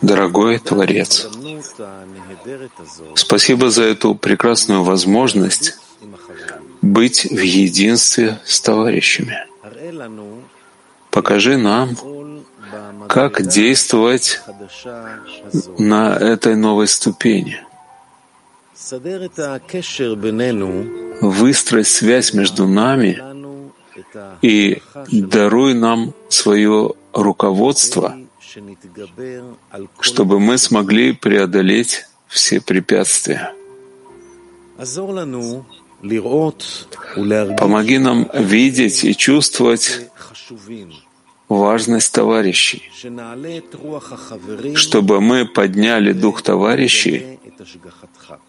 Дорогой Творец, спасибо за эту прекрасную возможность быть в единстве с товарищами. Покажи нам, как действовать на этой новой ступени. Выстроить связь между нами и даруй нам свое руководство, чтобы мы смогли преодолеть все препятствия. Помоги нам видеть и чувствовать важность товарищей, чтобы мы подняли дух товарищей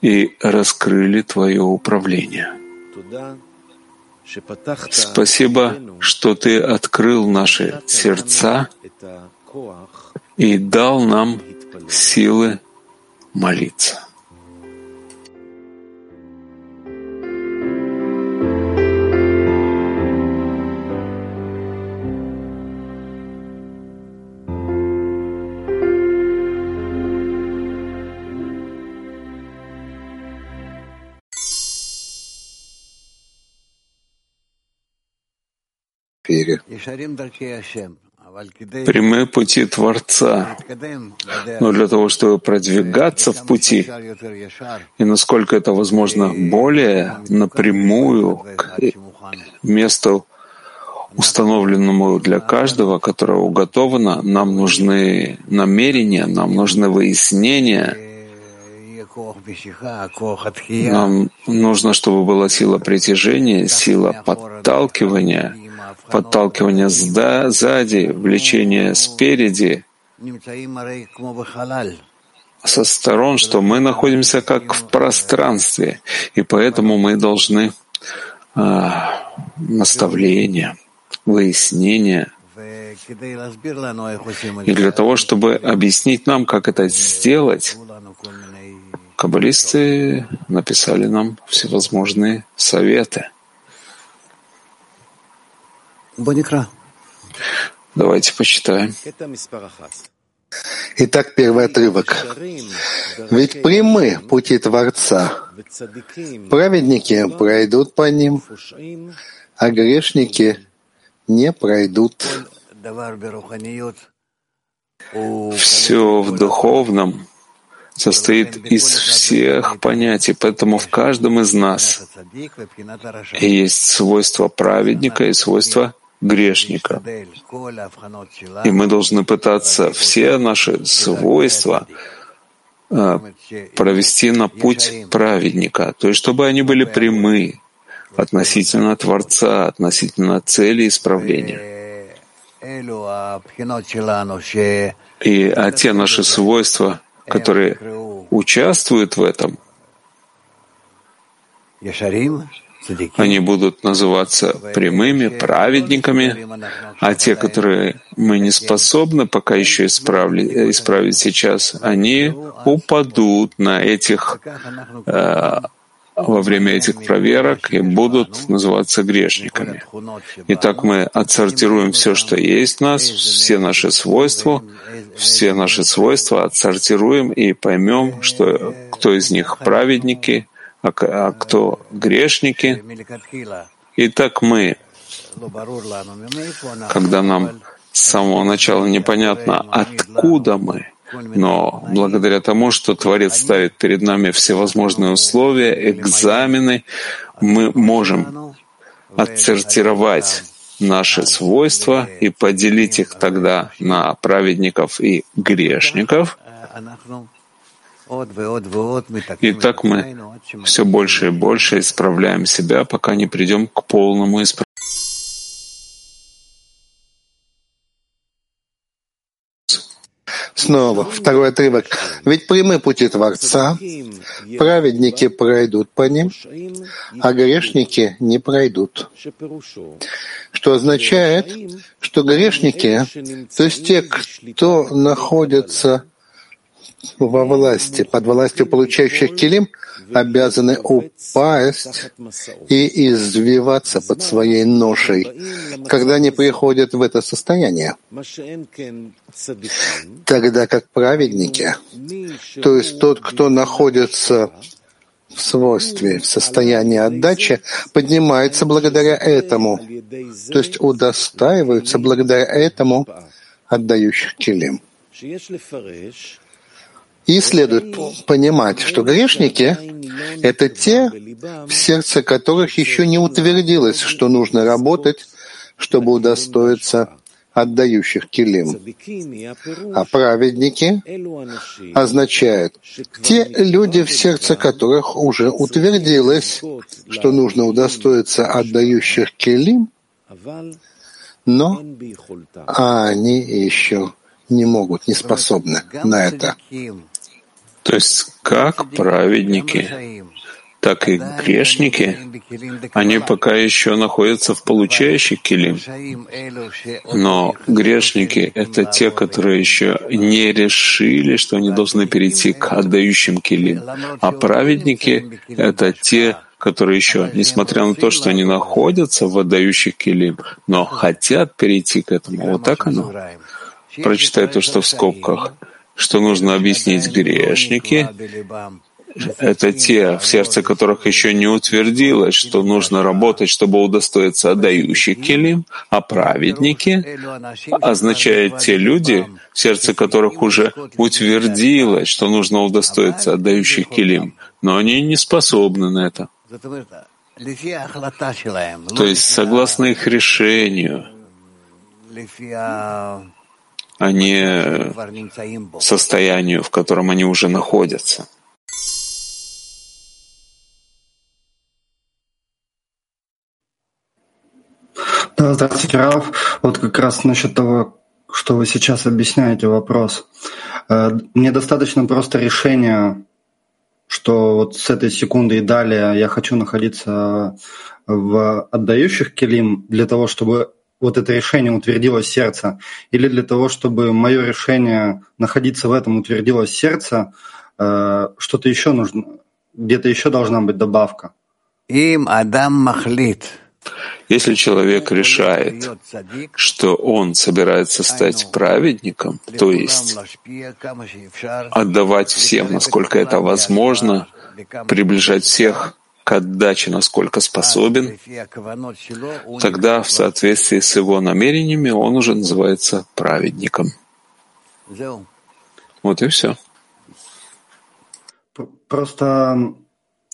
и раскрыли Твое управление. Спасибо, что Ты открыл наши сердца и дал нам силы молиться. эфире. Прямые пути Творца. Но для того, чтобы продвигаться в пути, и насколько это возможно более напрямую к месту, установленному для каждого, которое уготовано, нам нужны намерения, нам нужны выяснения, нам нужно, чтобы была сила притяжения, сила подталкивания — подталкивание сзади, влечение спереди, со сторон, что мы находимся как в пространстве, и поэтому мы должны а, наставления, выяснения. И для того, чтобы объяснить нам, как это сделать, каббалисты написали нам всевозможные советы. Давайте почитаем. Итак, первый отрывок. Ведь прямы пути Творца. Праведники пройдут по ним, а грешники не пройдут. Все в духовном состоит из всех понятий, поэтому в каждом из нас есть свойства праведника и свойства грешника. И мы должны пытаться все наши свойства э, провести на путь праведника, то есть чтобы они были прямы относительно Творца, относительно цели исправления. И а те наши свойства, которые участвуют в этом, они будут называться прямыми, праведниками, а те, которые мы не способны пока еще исправить, исправить сейчас, они упадут на этих э, во время этих проверок и будут называться грешниками. Итак, мы отсортируем все, что есть в нас, все наши свойства, все наши свойства отсортируем и поймем, что кто из них праведники, а, а кто грешники. И так мы, когда нам с самого начала непонятно, откуда мы, но благодаря тому, что Творец ставит перед нами всевозможные условия, экзамены, мы можем отсортировать наши свойства и поделить их тогда на праведников и грешников. И так мы все больше и больше исправляем себя, пока не придем к полному исправлению. Снова второй отрывок. Ведь прямы пути Творца, праведники пройдут по ним, а грешники не пройдут. Что означает, что грешники, то есть те, кто находится во власти, под властью получающих килим, обязаны упасть и извиваться под своей ношей, когда они приходят в это состояние. Тогда как праведники, то есть тот, кто находится в свойстве, в состоянии отдачи, поднимается благодаря этому, то есть удостаиваются благодаря этому отдающих килим. И следует понимать, что грешники — это те, в сердце которых еще не утвердилось, что нужно работать, чтобы удостоиться отдающих килим. А праведники означают те люди, в сердце которых уже утвердилось, что нужно удостоиться отдающих килим, но они еще не могут, не способны на это. То есть как праведники, так и грешники, они пока еще находятся в получающих килим. Но грешники — это те, которые еще не решили, что они должны перейти к отдающим килим. А праведники — это те, которые еще, несмотря на то, что они находятся в отдающих килим, но хотят перейти к этому. Вот так оно. Прочитай то, что в скобках — что нужно объяснить грешники, это те, в сердце которых еще не утвердилось, что нужно работать, чтобы удостоиться отдающих килим, а праведники означают те люди, в сердце которых уже утвердилось, что нужно удостоиться отдающих килим, но они не способны на это. То есть, согласно их решению, а не состоянию, в котором они уже находятся. Да, здравствуйте, Раф. Вот как раз насчет того, что вы сейчас объясняете вопрос. Э, мне достаточно просто решения, что вот с этой секунды и далее я хочу находиться в отдающих келим для того, чтобы вот это решение утвердилось сердце, или для того, чтобы мое решение находиться в этом утвердилось сердце, э, что-то еще нужно, где-то еще должна быть добавка. Если человек решает, что он собирается стать праведником, то есть отдавать всем, насколько это возможно, приближать всех к отдаче, насколько способен, тогда в соответствии с его намерениями он уже называется праведником. Вот и все. Просто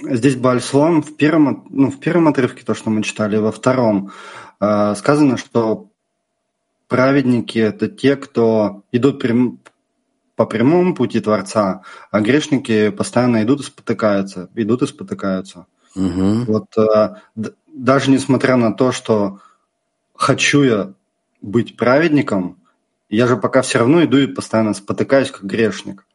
здесь Бальслом в первом, ну, в первом отрывке, то, что мы читали, во втором, э, сказано, что праведники — это те, кто идут прям, по прямому пути Творца, а грешники постоянно идут и спотыкаются, идут и спотыкаются. Угу. Вот э, даже несмотря на то, что хочу я быть праведником, я же пока все равно иду и постоянно спотыкаюсь как грешник.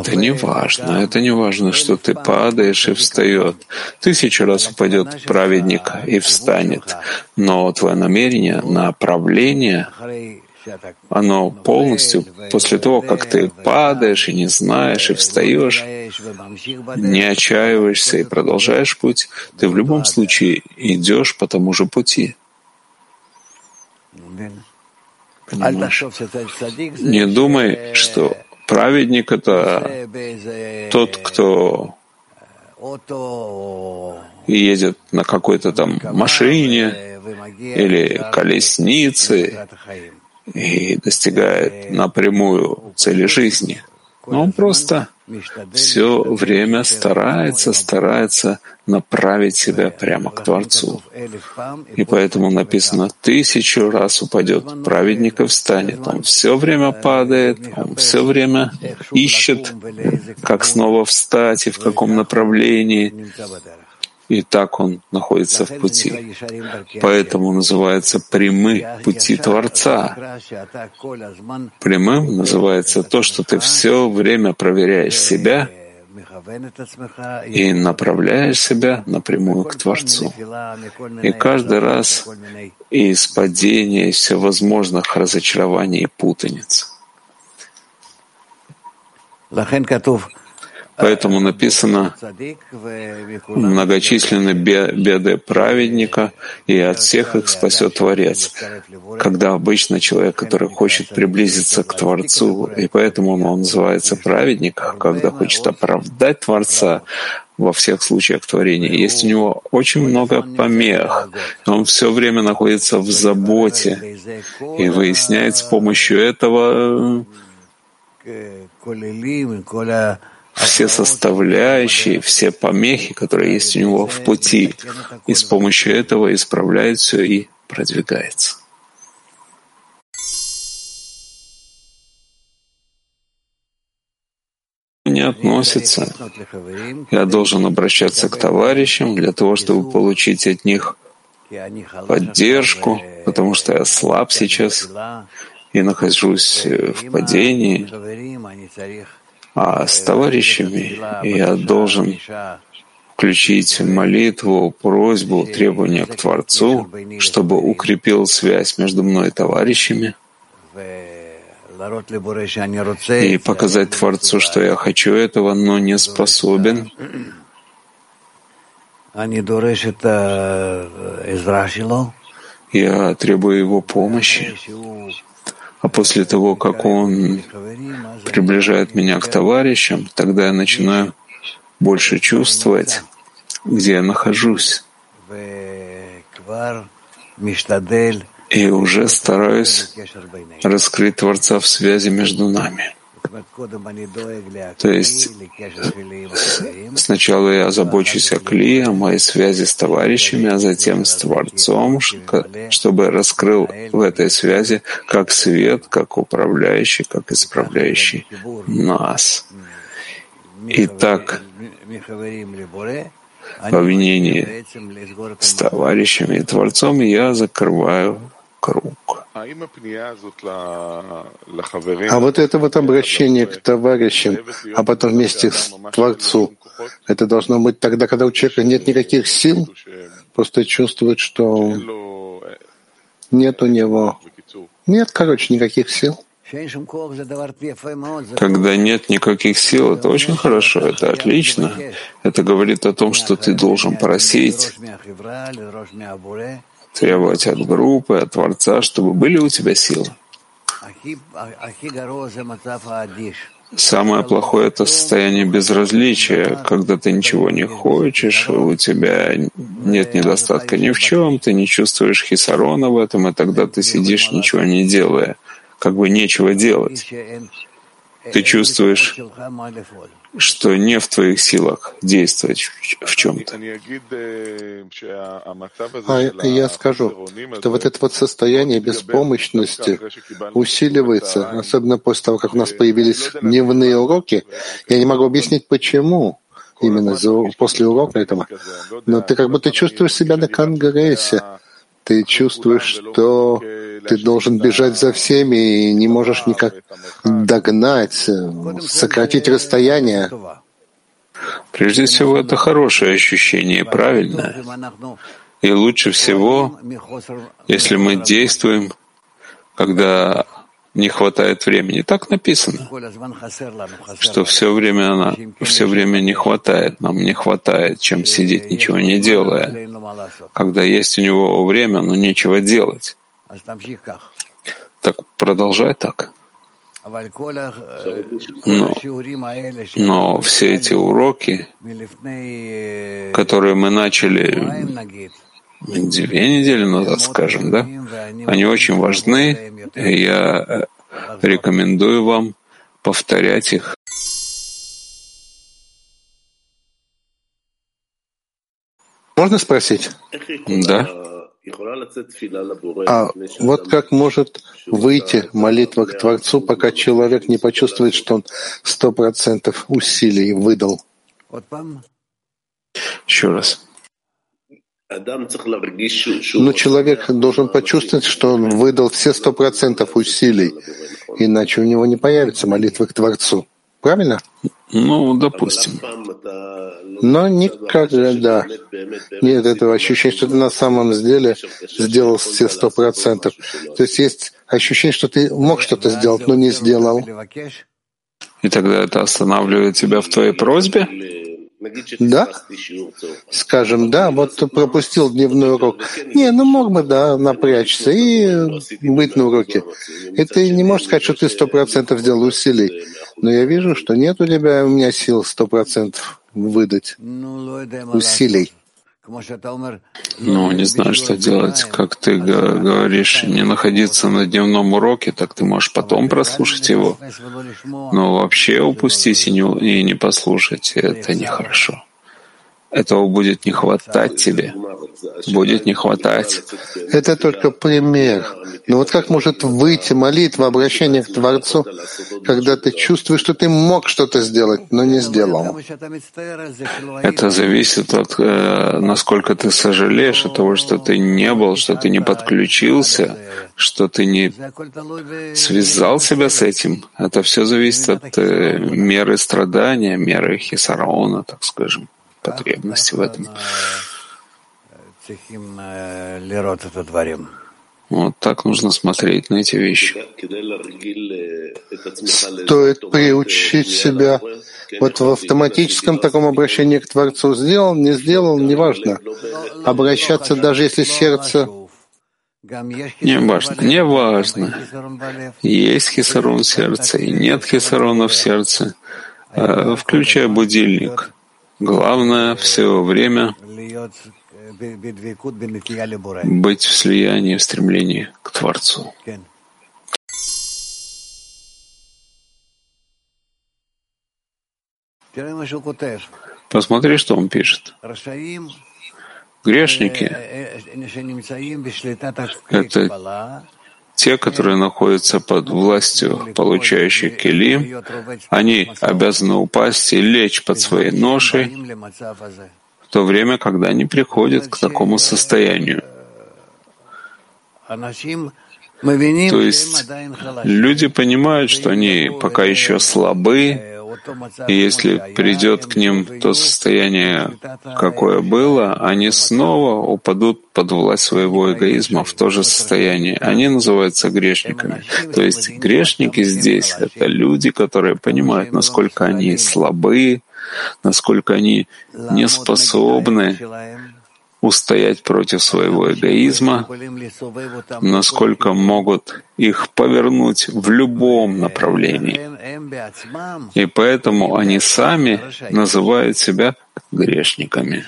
Это не важно, это не важно, что ты падаешь и встает. Тысячу раз упадет праведник и встанет, но твое намерение, направление оно полностью после того, как ты падаешь и не знаешь, и встаешь, не отчаиваешься и продолжаешь путь, ты в любом случае идешь по тому же пути. Понимаешь? Не думай, что праведник — это тот, кто едет на какой-то там машине или колеснице и достигает напрямую цели жизни. Но он просто все время старается, старается направить себя прямо к Творцу. И поэтому написано, тысячу раз упадет, праведник встанет. Он все время падает, он все время ищет, как снова встать и в каком направлении и так он находится в пути. Поэтому называется прямы пути Творца. Прямым называется то, что ты все время проверяешь себя и направляешь себя напрямую к Творцу. И каждый раз из падения, всевозможных разочарований и путаниц. Поэтому написано многочисленные беды праведника, и от всех их спасет Творец. Когда обычно человек, который хочет приблизиться к Творцу, и поэтому он называется праведник, когда хочет оправдать Творца, во всех случаях творения. Есть у него очень много помех. Он все время находится в заботе и выясняет с помощью этого все составляющие, все помехи, которые есть у него в пути, и с помощью этого исправляет все и продвигается. не относится. Я должен обращаться к товарищам для того, чтобы получить от них поддержку, потому что я слаб сейчас и нахожусь в падении, а с товарищами я должен включить молитву, просьбу, требования к Творцу, чтобы укрепил связь между мной и товарищами, и показать Творцу, что я хочу этого, но не способен. Я требую его помощи. А после того, как он приближает меня к товарищам, тогда я начинаю больше чувствовать, где я нахожусь. И уже стараюсь раскрыть Творца в связи между нами. То есть сначала я забочусь о Кли, о моей связи с товарищами, а затем с Творцом, чтобы раскрыл в этой связи как свет, как управляющий, как исправляющий нас. И так по мнению с товарищами и Творцом я закрываю круг. А вот это вот обращение к товарищам, а потом вместе с Творцу, это должно быть тогда, когда у человека нет никаких сил, просто чувствует, что нет у него, нет, короче, никаких сил. Когда нет никаких сил, это очень хорошо, это отлично. Это говорит о том, что ты должен просить, требовать от группы, от Творца, чтобы были у тебя силы. Самое плохое — это состояние безразличия, когда ты ничего не хочешь, у тебя нет недостатка ни в чем, ты не чувствуешь хисарона в этом, и тогда ты сидишь, ничего не делая, как бы нечего делать. Ты чувствуешь что не в твоих силах действовать в чем-то. А я скажу, что вот это вот состояние беспомощности усиливается, особенно после того, как у нас появились дневные уроки. Я не могу объяснить, почему именно после урока этого. Но ты как будто чувствуешь себя на конгрессе. Ты чувствуешь, что ты должен бежать за всеми и не можешь никак догнать, сократить расстояние. Прежде всего, это хорошее ощущение, правильное. И лучше всего, если мы действуем, когда не хватает времени. Так написано, что все время, она, все время не хватает, нам не хватает, чем сидеть, ничего не делая. Когда есть у него время, но нечего делать. Так продолжай так. Но, но все эти уроки, которые мы начали две недели назад, скажем, да, они очень важны. И я рекомендую вам повторять их. Можно спросить? Да. А вот как может выйти молитва к Творцу, пока человек не почувствует, что он сто процентов усилий выдал? Еще раз. Но человек должен почувствовать, что он выдал все сто процентов усилий, иначе у него не появится молитва к Творцу. Правильно? Ну, допустим. Но никогда нет этого ощущения, что ты на самом деле сделал все сто процентов. То есть есть ощущение, что ты мог что-то сделать, но не сделал. И тогда это останавливает тебя в твоей просьбе? Да? Скажем, да, вот пропустил дневной урок. Не, ну мог бы, да, напрячься и быть на уроке. И ты не можешь сказать, что ты сто процентов сделал усилий. Но я вижу, что нет у тебя, у меня сил сто процентов выдать усилий. Ну, не знаю, что делать. Как ты говоришь, не находиться на дневном уроке, так ты можешь потом прослушать его. Но вообще упустить и не, и не послушать — это нехорошо. Этого будет не хватать тебе. Будет не хватать. Это только пример. Но вот как может выйти молитва, обращение к Творцу, когда ты чувствуешь, что ты мог что-то сделать, но не сделал? Это зависит от, э, насколько ты сожалеешь от того, что ты не был, что ты не подключился, что ты не связал себя с этим. Это все зависит от э, меры страдания, меры хисарона, так скажем потребности в этом. Вот так нужно смотреть на эти вещи. Стоит приучить себя вот в автоматическом таком обращении к Творцу. Сделал, не сделал, неважно. Обращаться даже если сердце не важно, не важно. Есть хисарон в сердце и нет хисарона в сердце. Э, включая будильник. Главное все время быть в слиянии, в стремлении к Творцу. Посмотри, что он пишет. Грешники — это те, которые находятся под властью получающих кели, они обязаны упасть и лечь под своей ношей, в то время, когда они приходят к такому состоянию. То есть люди понимают, что они пока еще слабы, и если придет к ним то состояние, какое было, они снова упадут под власть своего эгоизма в то же состояние. Они называются грешниками. То есть грешники здесь — это люди, которые понимают, насколько они слабы, насколько они не способны устоять против своего эгоизма, насколько могут их повернуть в любом направлении. И поэтому они сами называют себя грешниками.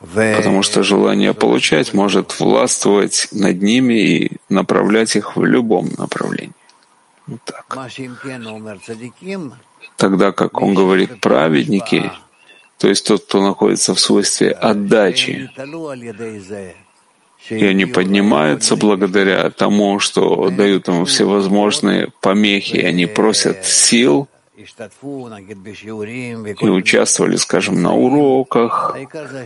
Потому что желание получать может властвовать над ними и направлять их в любом направлении. Вот так. Тогда как он говорит праведники, то есть тот, кто находится в свойстве отдачи, и они поднимаются благодаря тому, что дают ему всевозможные помехи, они просят сил и участвовали, скажем, на уроках,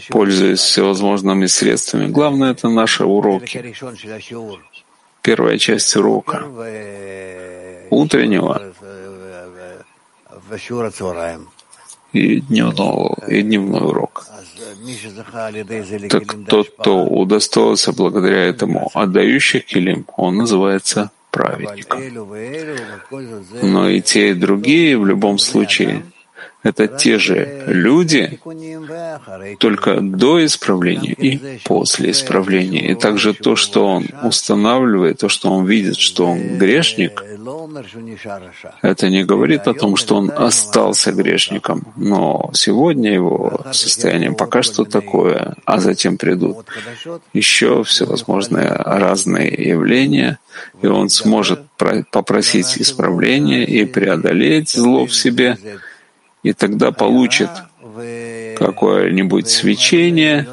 пользуясь всевозможными средствами. Главное — это наши уроки. Первая часть урока утреннего и, дневного, и дневной урок. Так тот, кто удостоился благодаря этому отдающих килим, он называется праведником. Но и те, и другие в любом случае это те же люди, только до исправления и после исправления. И также то, что он устанавливает, то, что он видит, что он грешник, это не говорит о том, что он остался грешником, но сегодня его состояние пока что такое, а затем придут еще всевозможные разные явления, и он сможет попросить исправления и преодолеть зло в себе, и тогда получит какое-нибудь свечение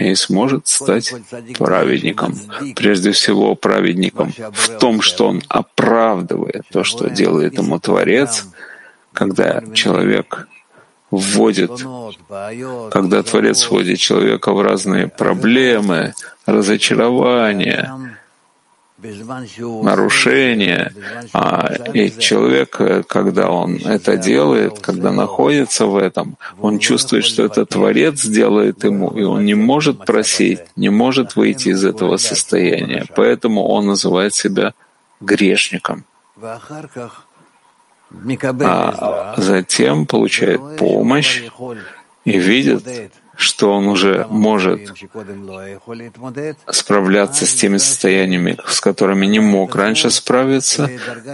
и сможет стать праведником. Прежде всего, праведником в том, что он оправдывает то, что делает ему Творец, когда человек вводит, когда Творец вводит человека в разные проблемы, разочарования, нарушение. А, и человек, когда он это делает, когда находится в этом, он чувствует, что это Творец делает ему, и он не может просить, не может выйти из этого состояния. Поэтому он называет себя грешником. А затем получает помощь и видит, что он уже может справляться с теми состояниями, с которыми не мог раньше справиться,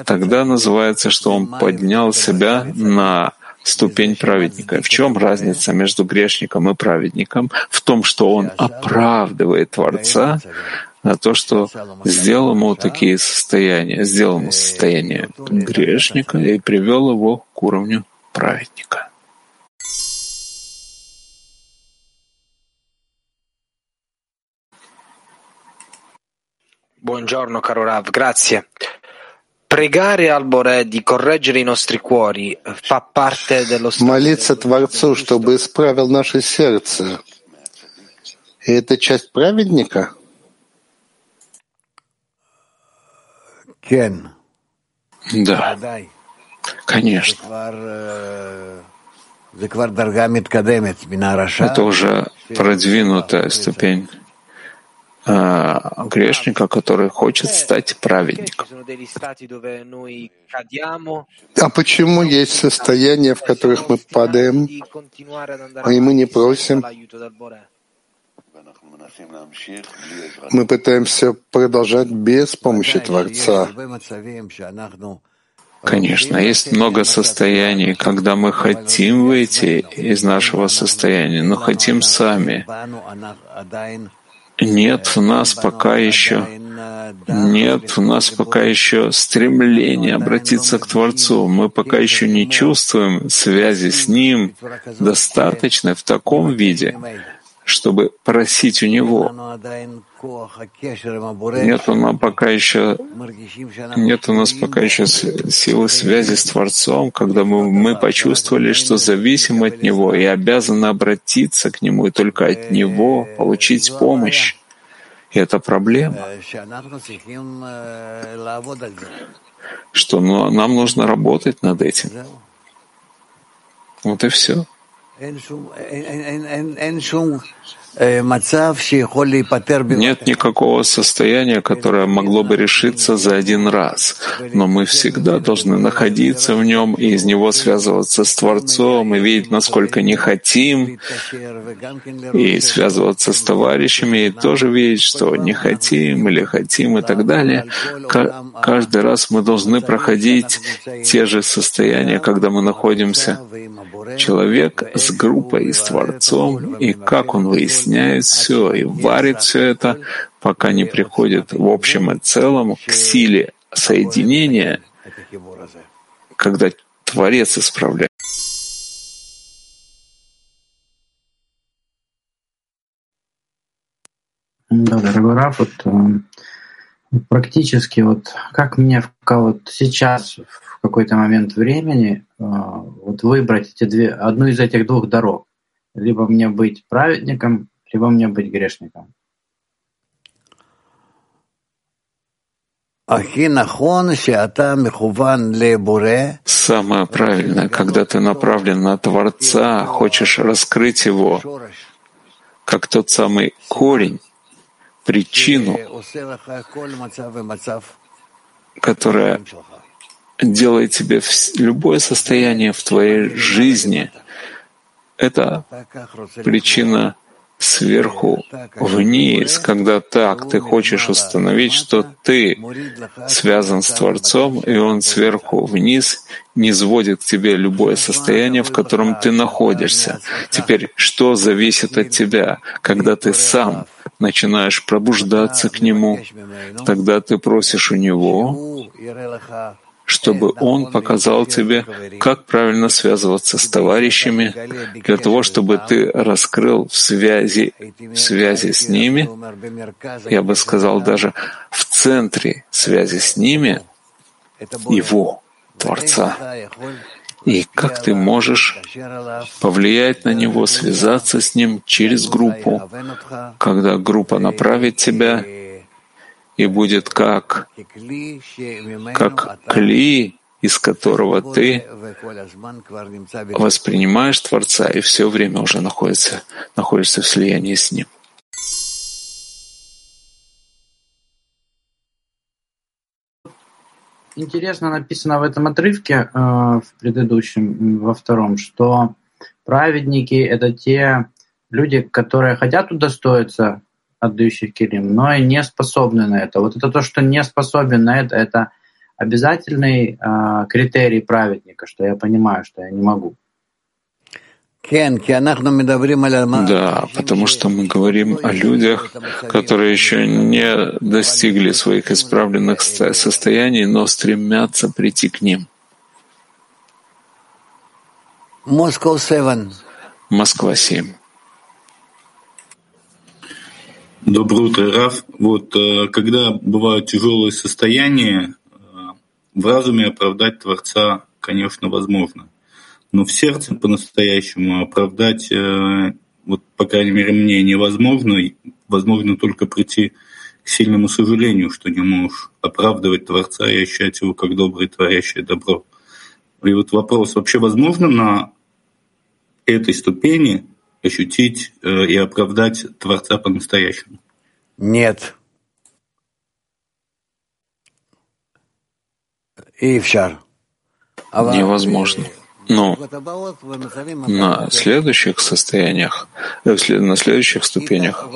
тогда называется, что он поднял себя на ступень праведника. В чем разница между грешником и праведником? В том, что он оправдывает Творца на то, что сделал ему такие состояния, сделал ему состояние грешника и привел его к уровню праведника. Buongiorno caro Rav, grazie. Pregare al Bore di correggere i nostri cuori fa parte dello Молиться Творцу, чтобы исправил наше сердце. И это часть праведника? Кен. Да. Конечно. Это уже продвинутая ступень грешника, который хочет стать праведником. А почему есть состояния, в которых мы падаем, и мы не просим? Мы пытаемся продолжать без помощи Творца. Конечно, есть много состояний, когда мы хотим выйти из нашего состояния, но хотим сами нет в нас пока еще нет в нас пока еще стремления обратиться к Творцу. Мы пока еще не чувствуем связи с Ним достаточно в таком виде, чтобы просить у Него. Нет у нас пока еще, нет у нас пока еще силы связи с Творцом, когда мы, мы почувствовали, что зависим от Него и обязаны обратиться к Нему, и только от Него получить помощь. И это проблема, что ну, нам нужно работать над этим. Вот и все. En en, en, en, en Нет никакого состояния, которое могло бы решиться за один раз, но мы всегда должны находиться в нем и из него связываться с Творцом и видеть, насколько не хотим, и связываться с товарищами и тоже видеть, что не хотим или хотим и так далее. Каждый раз мы должны проходить те же состояния, когда мы находимся. Человек с группой и с Творцом, и как он выясняет все и варит все это, пока не приходит в общем и целом к силе соединения, когда Творец исправляет. Да, дорогой Раф, вот, э, практически вот как мне вот сейчас в какой-то момент времени э, вот выбрать эти две, одну из этих двух дорог. Либо мне быть праведником, либо мне быть грешником. Самое правильное, когда ты направлен на Творца, хочешь раскрыть его, как тот самый корень, причину, которая делает тебе любое состояние в твоей жизни. Это причина сверху вниз, когда так ты хочешь установить, что ты связан с Творцом, и Он сверху вниз не сводит к тебе любое состояние, в котором ты находишься. Теперь, что зависит от тебя, когда ты сам начинаешь пробуждаться к Нему, тогда ты просишь у Него, чтобы он показал тебе, как правильно связываться с товарищами, для того, чтобы ты раскрыл в связи, в связи с ними, я бы сказал даже в центре связи с ними, его, Творца. И как ты можешь повлиять на него, связаться с ним через группу, когда группа направит тебя, и будет как, как кли, из которого ты воспринимаешь Творца и все время уже находится, находишься в слиянии с Ним. Интересно написано в этом отрывке, э, в предыдущем, во втором, что праведники — это те люди, которые хотят удостоиться отдающих килим, но и не способны на это. Вот это то, что не способен на это, это обязательный э, критерий праведника, что я понимаю, что я не могу. Да, потому что мы говорим о людях, которые еще не достигли своих исправленных состояний, но стремятся прийти к ним. Москва 7. Доброе утро, Раф. Вот э, когда бывают тяжелые состояния, в разуме оправдать Творца, конечно, возможно. Но в сердце по-настоящему оправдать, э, вот, по крайней мере, мне невозможно. Возможно только прийти к сильному сожалению, что не можешь оправдывать Творца и ощущать его как доброе, творящее добро. И вот вопрос, вообще возможно на этой ступени ощутить э, и оправдать Творца по-настоящему? Нет. Невозможно. Но на следующих состояниях, э, на следующих ступенях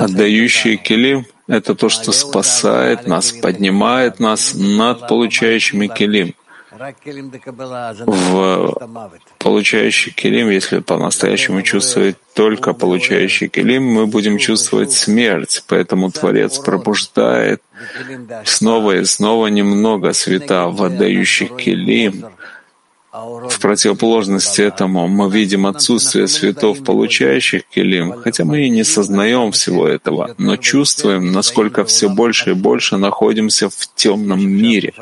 Отдающие келим — это то, что спасает нас, поднимает нас над получающими келим в получающий келим, если по-настоящему чувствовать только получающий келим, мы будем чувствовать смерть. Поэтому Творец пробуждает снова и снова немного света в отдающих келим. В противоположность этому мы видим отсутствие светов, получающих келим, хотя мы и не сознаем всего этого, но чувствуем, насколько все больше и больше находимся в темном мире.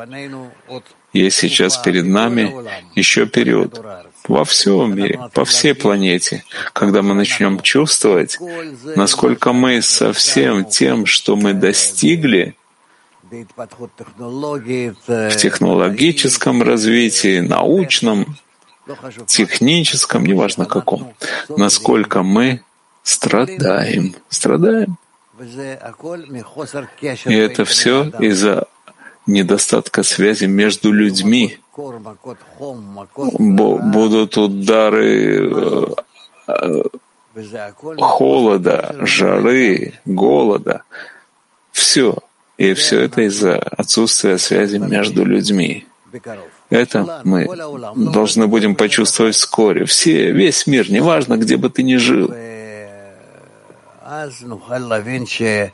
Есть сейчас перед нами еще период во всем мире, по всей планете, когда мы начнем чувствовать, насколько мы со всем тем, что мы достигли в технологическом развитии, научном, техническом, неважно каком, насколько мы страдаем. Страдаем. И это все из-за недостатка связи между людьми. Будут удары холода, жары, голода. Все. И все это из-за отсутствия связи между людьми. Это мы должны будем почувствовать вскоре. Все, весь мир, неважно, где бы ты ни жил.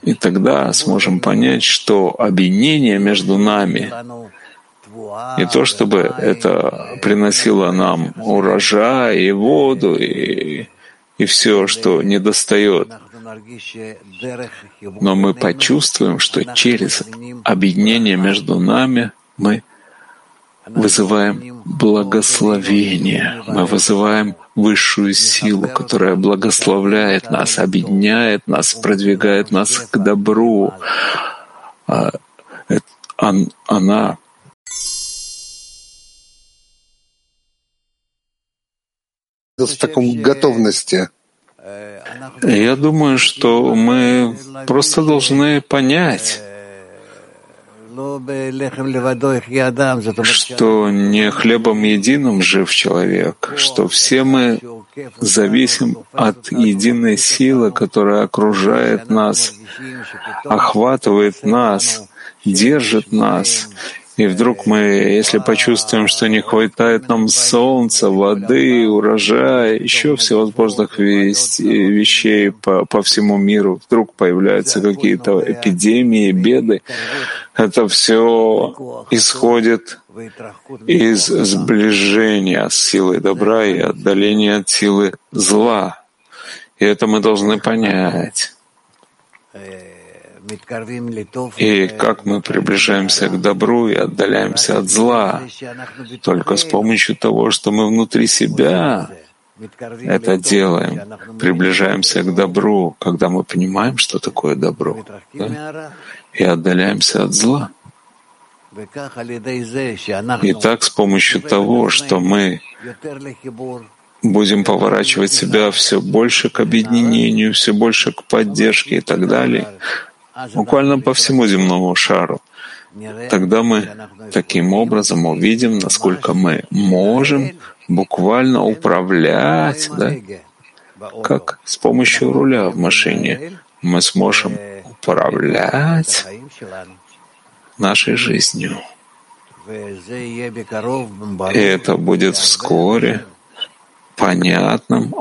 И тогда сможем понять, что объединение между нами и то, чтобы это приносило нам урожай и воду и, и все, что недостает. Но мы почувствуем, что через объединение между нами мы вызываем благословение, мы вызываем высшую силу, которая благословляет нас, объединяет нас, продвигает нас к добру. А, она в таком готовности. Я думаю, что мы просто должны понять, что не хлебом единым жив человек, что все мы зависим от единой силы, которая окружает нас, охватывает нас, держит нас, и вдруг мы, если почувствуем, что не хватает нам солнца, воды, урожая, еще всевозможных вещей по, по всему миру, вдруг появляются какие-то эпидемии, беды, это все исходит из сближения с силой добра и отдаления от силы зла. И это мы должны понять. И как мы приближаемся к добру и отдаляемся от зла, только с помощью того, что мы внутри себя это делаем, приближаемся к добру, когда мы понимаем, что такое добро, да? и отдаляемся от зла. И так с помощью того, что мы будем поворачивать себя все больше к объединению, все больше к поддержке и так далее, буквально по всему земному шару, тогда мы таким образом увидим, насколько мы можем буквально управлять, да, как с помощью руля в машине мы сможем управлять нашей жизнью. И это будет вскоре понятным.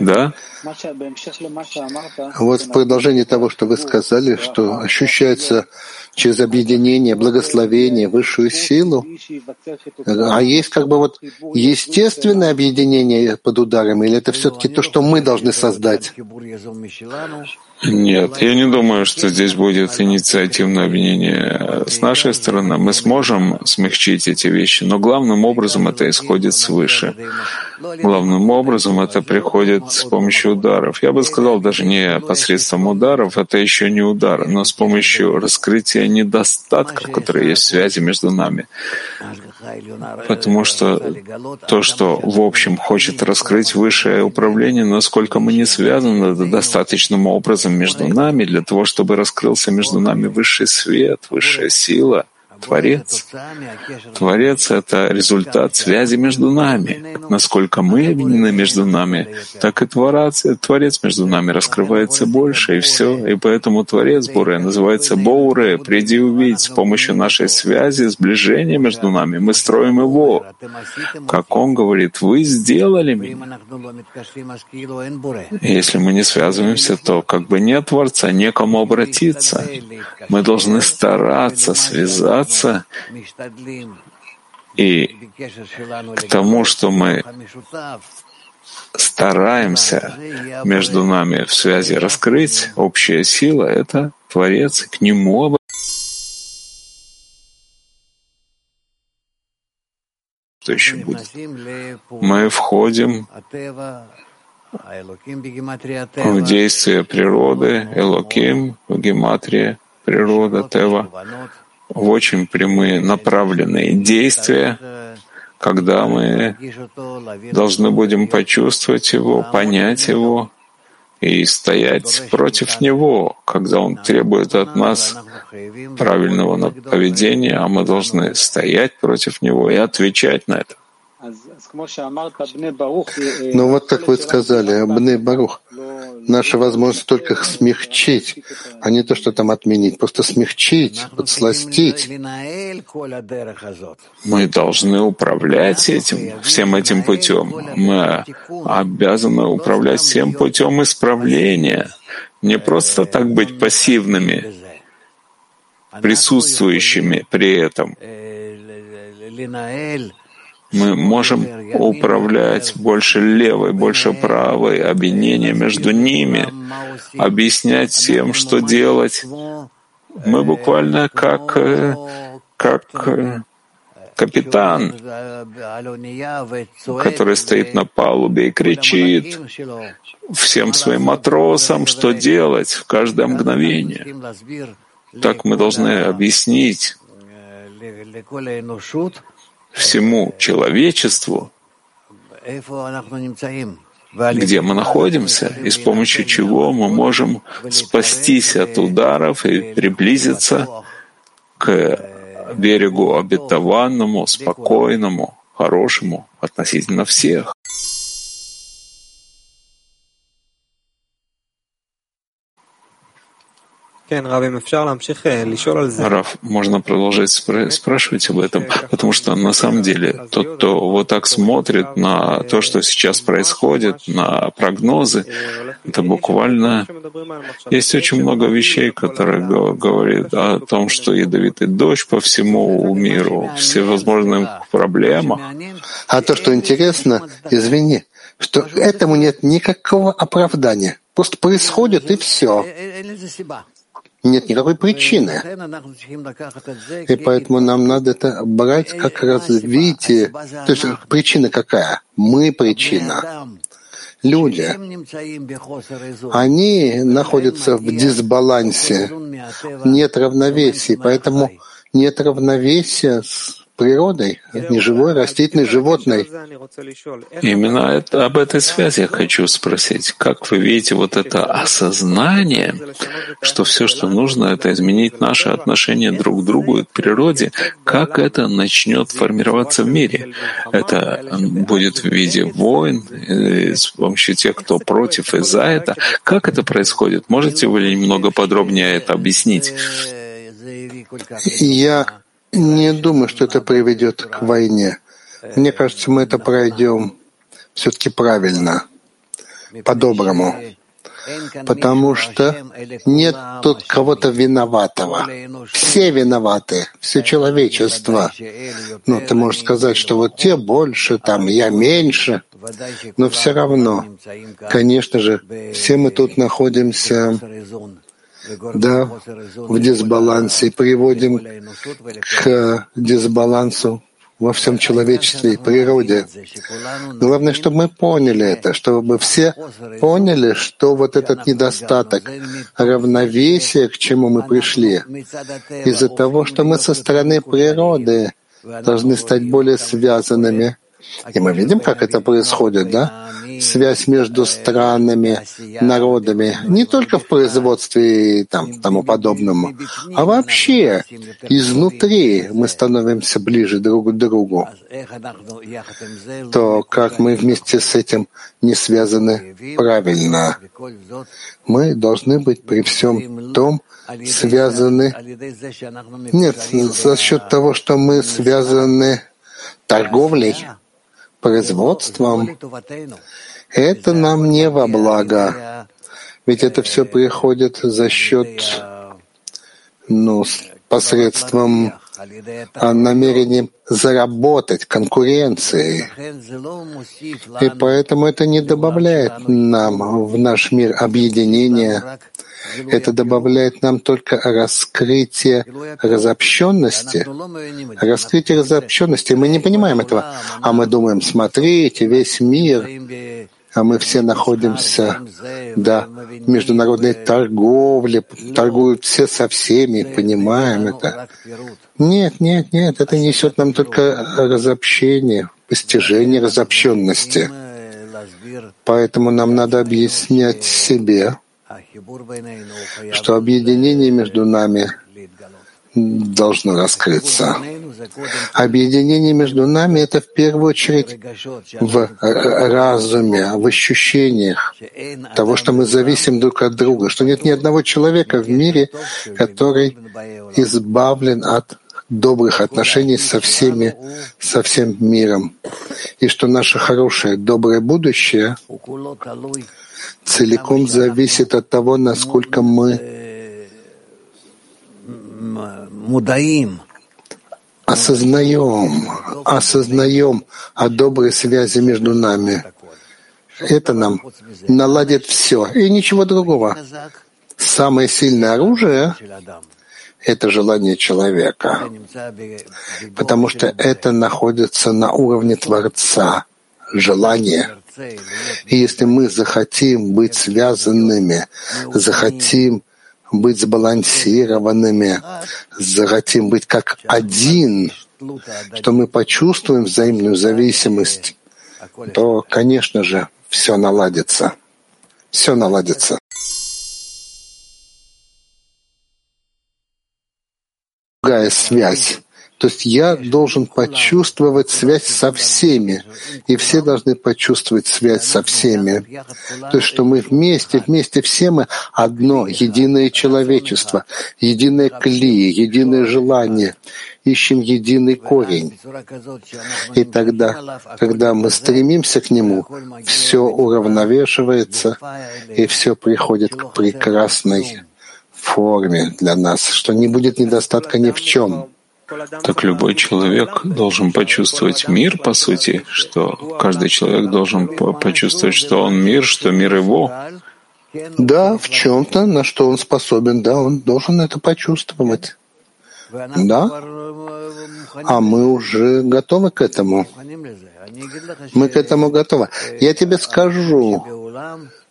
Да? Вот в продолжении того, что вы сказали, что ощущается через объединение, благословение, высшую силу, а есть как бы вот естественное объединение под ударом, или это все-таки то, что мы должны создать? Нет, я не думаю, что здесь будет инициативное объединение с нашей стороны. Мы сможем смягчить эти вещи, но главным образом это исходит свыше. Главным образом это приходит с помощью ударов. Я бы сказал, даже не посредством ударов, это еще не удар, но с помощью раскрытия недостатков, которые есть в связи между нами. Потому что то, что в общем хочет раскрыть высшее управление, насколько мы не связаны достаточным образом между нами, для того, чтобы раскрылся между нами высший свет, высшая сила, Творец. Творец — это результат связи между нами. Насколько мы объединены между нами, так и Творец, Творец между нами раскрывается больше, и все. И поэтому Творец Буре называется Боуре, приди увидеть. С помощью нашей связи, сближения между нами мы строим его. Как он говорит, вы сделали меня. Если мы не связываемся, то как бы нет Творца, некому обратиться. Мы должны стараться связаться стремиться и к тому, что мы стараемся между нами в связи раскрыть общая сила, это Творец, к нему что еще будет. Мы входим в действие природы, Элоким, в гематрии, природа, Тева, в очень прямые направленные действия, когда мы должны будем почувствовать его, понять его и стоять против него, когда он требует от нас правильного поведения, а мы должны стоять против него и отвечать на это. Ну вот как вы сказали, Абне Барух, наша возможность только их смягчить, а не то, что там отменить, просто смягчить, подсластить. Мы должны управлять этим, всем этим путем. Мы обязаны управлять всем путем исправления. Не просто так быть пассивными, присутствующими при этом мы можем управлять больше левой, больше правой, объединение между ними, объяснять всем, что делать. Мы буквально как, э, как э, капитан, который стоит на палубе и кричит всем своим матросам, что делать в каждое мгновение. Так мы должны объяснить всему человечеству, где мы находимся и с помощью чего мы можем спастись от ударов и приблизиться к берегу обетованному, спокойному, хорошему относительно всех. Раф, можно продолжать спра- спрашивать об этом, потому что на самом деле тот, кто вот так смотрит на то, что сейчас происходит, на прогнозы, это буквально... Есть очень много вещей, которые говорят о том, что ядовитый дождь по всему миру, все возможные проблемы. А то, что интересно, извини, что этому нет никакого оправдания. Просто происходит и все. Нет никакой причины. И поэтому нам надо это брать как развитие. То есть причина какая? Мы причина. Люди, они находятся в дисбалансе, нет равновесия, поэтому нет равновесия с природой, не живой, растительной, животной. Именно это, об этой связи я хочу спросить. Как вы видите вот это осознание, что все, что нужно, это изменить наши отношения друг к другу и к природе, как это начнет формироваться в мире? Это будет в виде войн, э, с помощью тех, кто против и за это. Как это происходит? Можете вы немного подробнее это объяснить? Я не думаю, что это приведет к войне. Мне кажется, мы это пройдем все-таки правильно, по-доброму. Потому что нет тут кого-то виноватого. Все виноваты, все человечество. Ну, ты можешь сказать, что вот те больше, там, я меньше. Но все равно, конечно же, все мы тут находимся да, в дисбалансе и приводим к дисбалансу во всем человечестве и природе. Главное, чтобы мы поняли это, чтобы все поняли, что вот этот недостаток равновесия, к чему мы пришли, из-за того, что мы со стороны природы должны стать более связанными и мы видим, как это происходит, да? Связь между странами, народами, не только в производстве и там, тому подобному, а вообще изнутри мы становимся ближе друг к другу. То как мы вместе с этим не связаны правильно. Мы должны быть при всем том связаны, нет, за счет того, что мы связаны торговлей, производством, это нам не во благо. Ведь это все приходит за счет, ну, посредством а, намерением заработать, конкуренции. И поэтому это не добавляет нам в наш мир объединения, это добавляет нам только раскрытие разобщенности. Раскрытие разобщенности. Мы не понимаем этого. А мы думаем, смотрите, весь мир, а мы все находимся, да, международной торговле, торгуют все со всеми, понимаем это. Нет, нет, нет, это несет нам только разобщение, постижение разобщенности. Поэтому нам надо объяснять себе, что объединение между нами должно раскрыться. Объединение между нами — это в первую очередь в разуме, в ощущениях того, что мы зависим друг от друга, что нет ни одного человека в мире, который избавлен от добрых отношений со всеми, со всем миром, и что наше хорошее, доброе будущее целиком зависит от того, насколько мы осознаем, осознаем о доброй связи между нами. Это нам наладит все и ничего другого. Самое сильное оружие — это желание человека, потому что это находится на уровне Творца, желание — и если мы захотим быть связанными, захотим быть сбалансированными, захотим быть как один, что мы почувствуем взаимную зависимость, то, конечно же, все наладится. Все наладится. Другая связь то есть я должен почувствовать связь со всеми, и все должны почувствовать связь со всеми. То есть что мы вместе, вместе все мы одно, единое человечество, единое клей, единое желание, ищем единый корень. И тогда, когда мы стремимся к нему, все уравновешивается, и все приходит к прекрасной форме для нас, что не будет недостатка ни в чем. Так любой человек должен почувствовать мир, по сути, что каждый человек должен почувствовать, что он мир, что мир его. Да, в чем-то, на что он способен, да, он должен это почувствовать. Да, а мы уже готовы к этому. Мы к этому готовы. Я тебе скажу,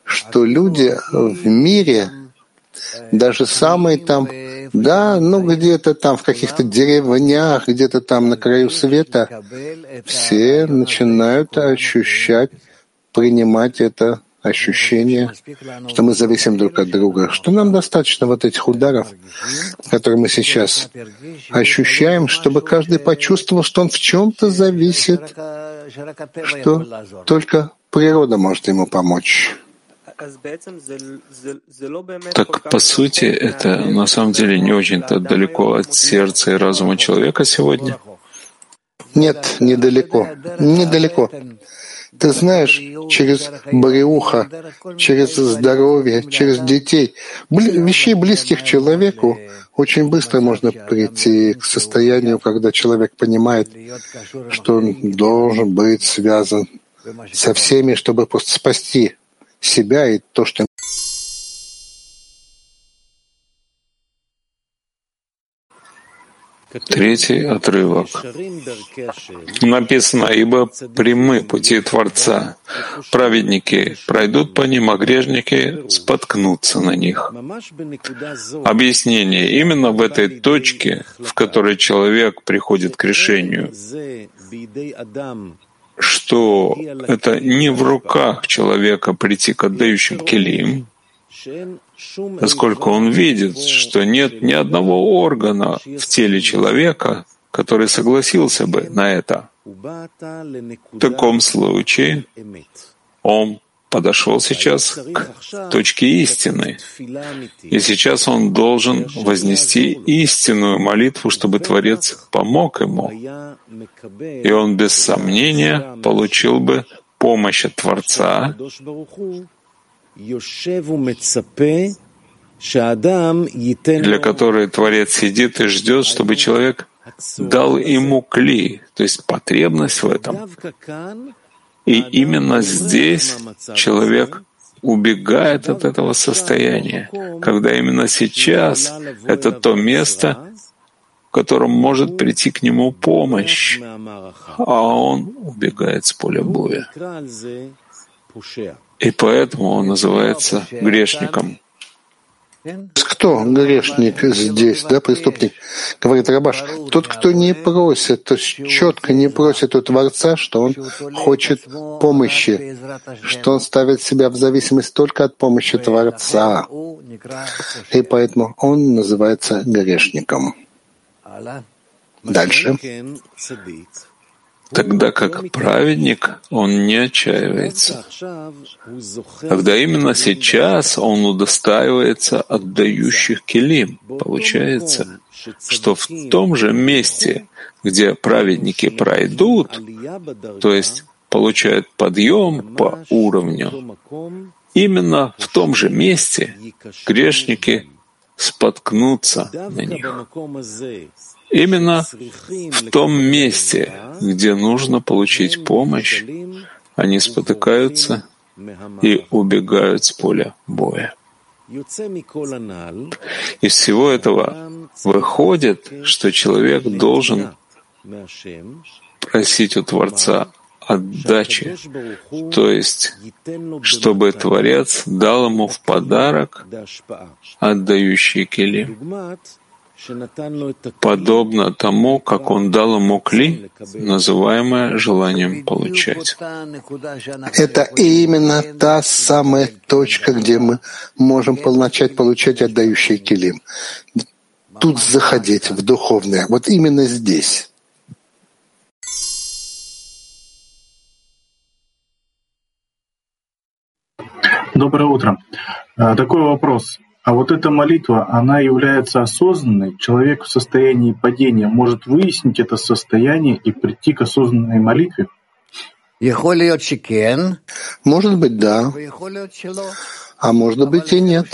что люди в мире, даже самые там, да, ну где-то там в каких-то деревнях, где-то там на краю света, все начинают ощущать, принимать это ощущение, что мы зависим друг от друга, что нам достаточно вот этих ударов, которые мы сейчас ощущаем, чтобы каждый почувствовал, что он в чем-то зависит, что только природа может ему помочь. Так, по сути, это на самом деле не очень-то далеко от сердца и разума человека сегодня? Нет, недалеко. Недалеко. Ты знаешь, через бриуха, через здоровье, через детей, вещей близких человеку, очень быстро можно прийти к состоянию, когда человек понимает, что он должен быть связан со всеми, чтобы спасти себя и то, что Третий отрывок. Написано, «Ибо прямы пути Творца, праведники пройдут по ним, а грешники споткнутся на них». Объяснение. Именно в этой точке, в которой человек приходит к решению, что это не в руках человека прийти к отдающим келим, поскольку он видит, что нет ни одного органа в теле человека, который согласился бы на это. В таком случае он подошел сейчас к точке истины. И сейчас он должен вознести истинную молитву, чтобы Творец помог ему. И он без сомнения получил бы помощь от Творца, для которой Творец сидит и ждет, чтобы человек дал ему кли, то есть потребность в этом. И именно здесь человек убегает от этого состояния, когда именно сейчас это то место, в котором может прийти к нему помощь, а он убегает с поля боя. И поэтому он называется грешником. Кто грешник здесь, да, преступник? Говорит Рабаш, тот, кто не просит, то есть четко не просит у Творца, что он хочет помощи, что он ставит себя в зависимость только от помощи Творца. И поэтому он называется грешником. Дальше тогда как праведник, он не отчаивается. Когда именно сейчас он удостаивается отдающих келим, получается, что в том же месте, где праведники пройдут, то есть получают подъем по уровню, именно в том же месте грешники споткнутся на них. Именно в том месте, где нужно получить помощь, они спотыкаются и убегают с поля боя. Из всего этого выходит, что человек должен просить у Творца отдачи, то есть, чтобы Творец дал ему в подарок отдающий кели подобно тому, как он дал ему кли, называемое желанием получать. Это именно та самая точка, где мы можем начать получать отдающий килим. Тут заходить в духовное. Вот именно здесь. Доброе утро. А, такой вопрос. А вот эта молитва, она является осознанной. Человек в состоянии падения может выяснить это состояние и прийти к осознанной молитве? Может быть, да. А может быть и нет.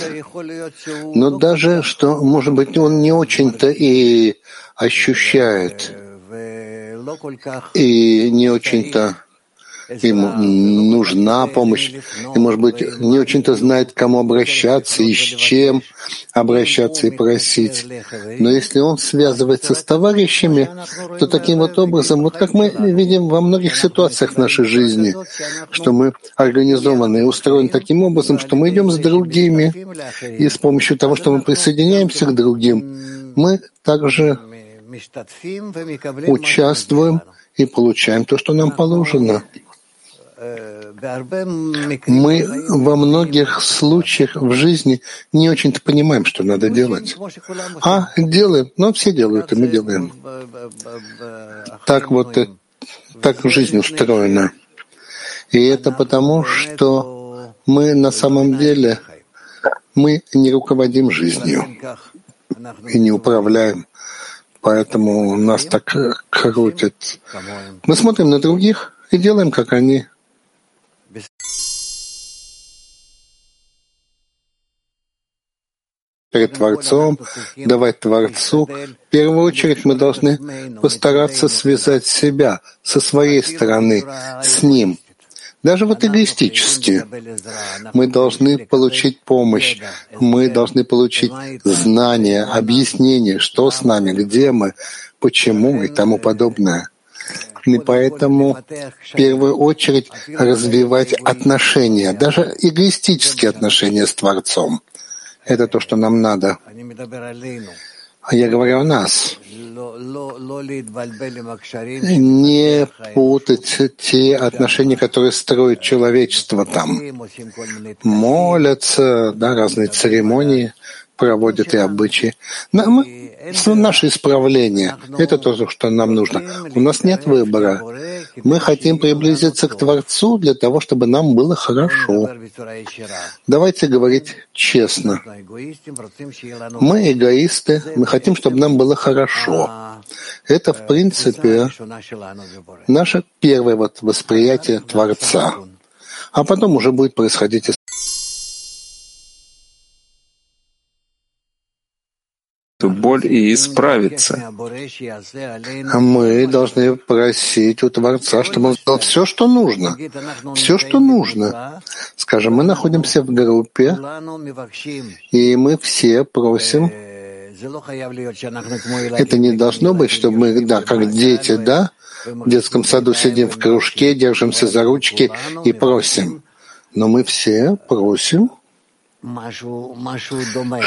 Но даже что, может быть, он не очень-то и ощущает, и не очень-то им нужна помощь, и, может быть, не очень-то знает, к кому обращаться и с чем обращаться и просить. Но если он связывается с товарищами, то таким вот образом, вот как мы видим во многих ситуациях в нашей жизни, что мы организованы и устроены таким образом, что мы идем с другими, и с помощью того, что мы присоединяемся к другим, мы также участвуем и получаем то, что нам положено. Мы во многих случаях в жизни не очень-то понимаем, что надо делать. А, делаем. Ну, все делают, и мы делаем. Так вот, э, так жизнь устроена. И это потому, что мы на самом деле, мы не руководим жизнью и не управляем. Поэтому нас так крутит. Мы смотрим на других и делаем, как они. Перед Творцом, давать Творцу, в первую очередь мы должны постараться связать себя со своей стороны с Ним. Даже вот эгоистически. Мы должны получить помощь, мы должны получить знания, объяснение, что с нами, где мы, почему и тому подобное. И поэтому в первую очередь развивать отношения, даже эгоистические отношения с Творцом. Это то, что нам надо. А я говорю о нас. Не путать те отношения, которые строит человечество там. Молятся, да, разные церемонии проводят и обычаи. Мы наше исправление — это то, что нам нужно. У нас нет выбора. Мы хотим приблизиться к Творцу для того, чтобы нам было хорошо. Давайте говорить честно. Мы эгоисты, мы хотим, чтобы нам было хорошо. Это, в принципе, наше первое вот восприятие Творца. А потом уже будет происходить эту боль и исправиться. А мы должны просить у Творца, чтобы он сделал все, что нужно. Все, что нужно. Скажем, мы находимся в группе, и мы все просим. Это не должно быть, чтобы мы, да, как дети, да, в детском саду сидим в кружке, держимся за ручки и просим. Но мы все просим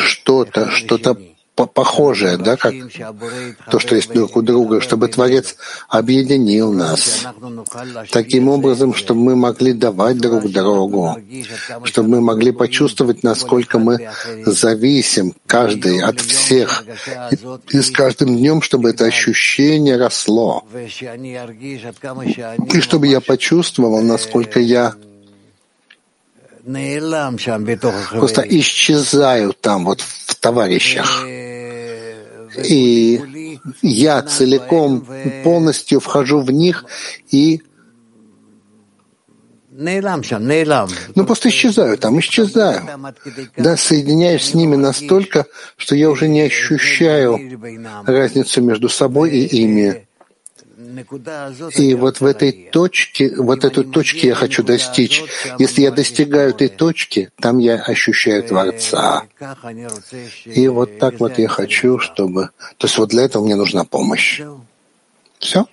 что-то, что-то похожее, да, как то, что есть друг у друга, чтобы Творец объединил нас таким образом, чтобы мы могли давать друг другу, чтобы мы могли почувствовать, насколько мы зависим каждый от всех, и, с каждым днем, чтобы это ощущение росло, и чтобы я почувствовал, насколько я просто исчезаю там, вот в товарищах. И я целиком, полностью вхожу в них и ну, просто исчезаю там, исчезаю. Да, соединяюсь с ними настолько, что я уже не ощущаю разницу между собой и ими. И вот в этой точке, вот эту точке я хочу достичь. Если я достигаю этой точки, там я ощущаю Творца. И вот так вот я хочу, чтобы... То есть вот для этого мне нужна помощь. Все?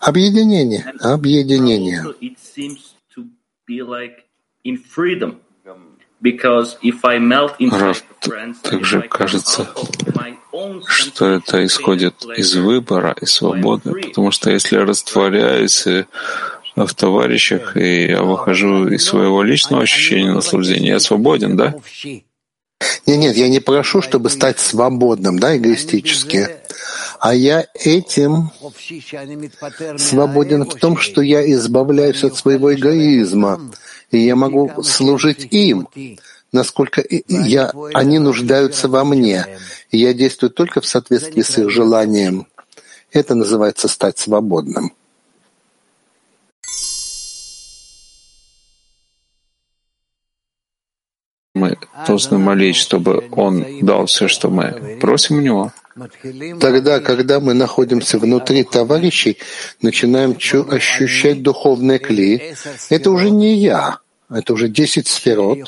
Объединение. Объединение. Раф, также кажется, что это исходит из выбора и свободы, потому что если я растворяюсь в товарищах, и я выхожу из своего личного ощущения наслаждения, я свободен, да? Нет, нет, я не прошу, чтобы стать свободным, да, эгоистически. А я этим свободен в том, что я избавляюсь от своего эгоизма, и я могу служить им, насколько я, они нуждаются во мне, и я действую только в соответствии с их желанием. Это называется стать свободным. Мы должны молить, чтобы Он дал все, что мы просим у Него. Тогда, когда мы находимся внутри товарищей, начинаем ощущать духовные кли. Это уже не я, это уже десять сферот,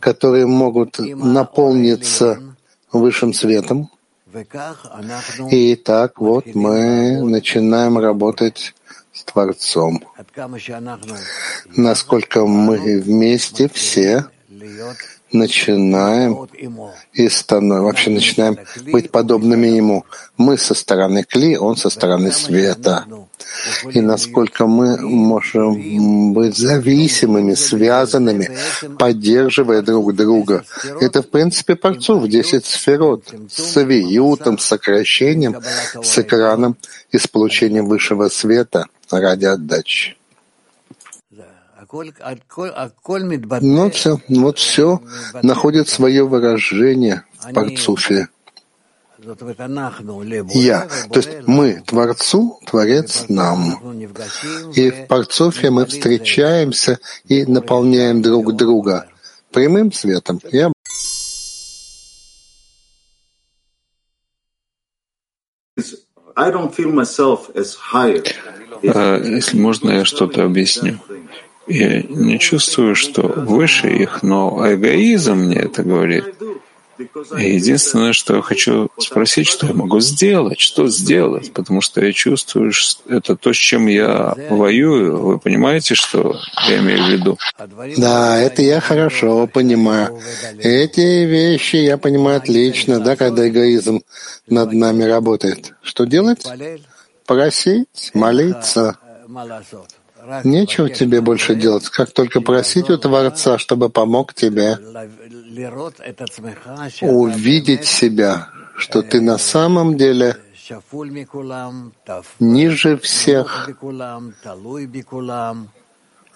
которые могут наполниться высшим светом. И так вот мы начинаем работать с Творцом. Насколько мы вместе все начинаем и становимся, вообще начинаем быть подобными Ему. Мы со стороны Кли, Он со стороны света. И насколько мы можем быть зависимыми, связанными, поддерживая друг друга. Это, в принципе, парцов 10 сферот с виютом, сокращением, с экраном и с получением высшего света ради отдачи. Но все, вот все находит свое выражение в парцуфе. Я, то есть мы Творцу, Творец нам. И в парцуфе мы встречаемся и наполняем друг друга прямым светом Я Если можно, я что-то объясню. Я не чувствую, что выше их, но эгоизм мне это говорит. И единственное, что я хочу спросить, что я могу сделать, что сделать, потому что я чувствую, что это то, с чем я воюю. Вы понимаете, что я имею в виду? Да, это я хорошо понимаю. Эти вещи я понимаю отлично, да, когда эгоизм над нами работает. Что делать? Просить, молиться. Нечего тебе больше делать, как только просить у Творца, чтобы помог тебе увидеть себя, что ты на самом деле ниже всех,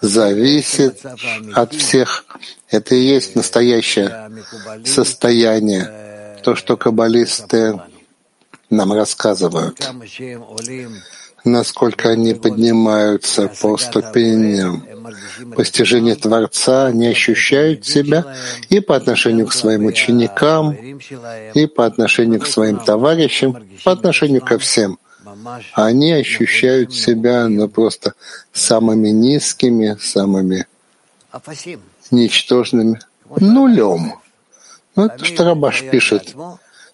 зависит от всех. Это и есть настоящее состояние, то, что каббалисты нам рассказывают насколько они поднимаются по ступеням постижения Творца, они ощущают себя и по отношению к своим ученикам, и по отношению к своим товарищам, по отношению ко всем. Они ощущают себя ну, просто самыми низкими, самыми ничтожными, нулем. Ну, это что Рабаш пишет.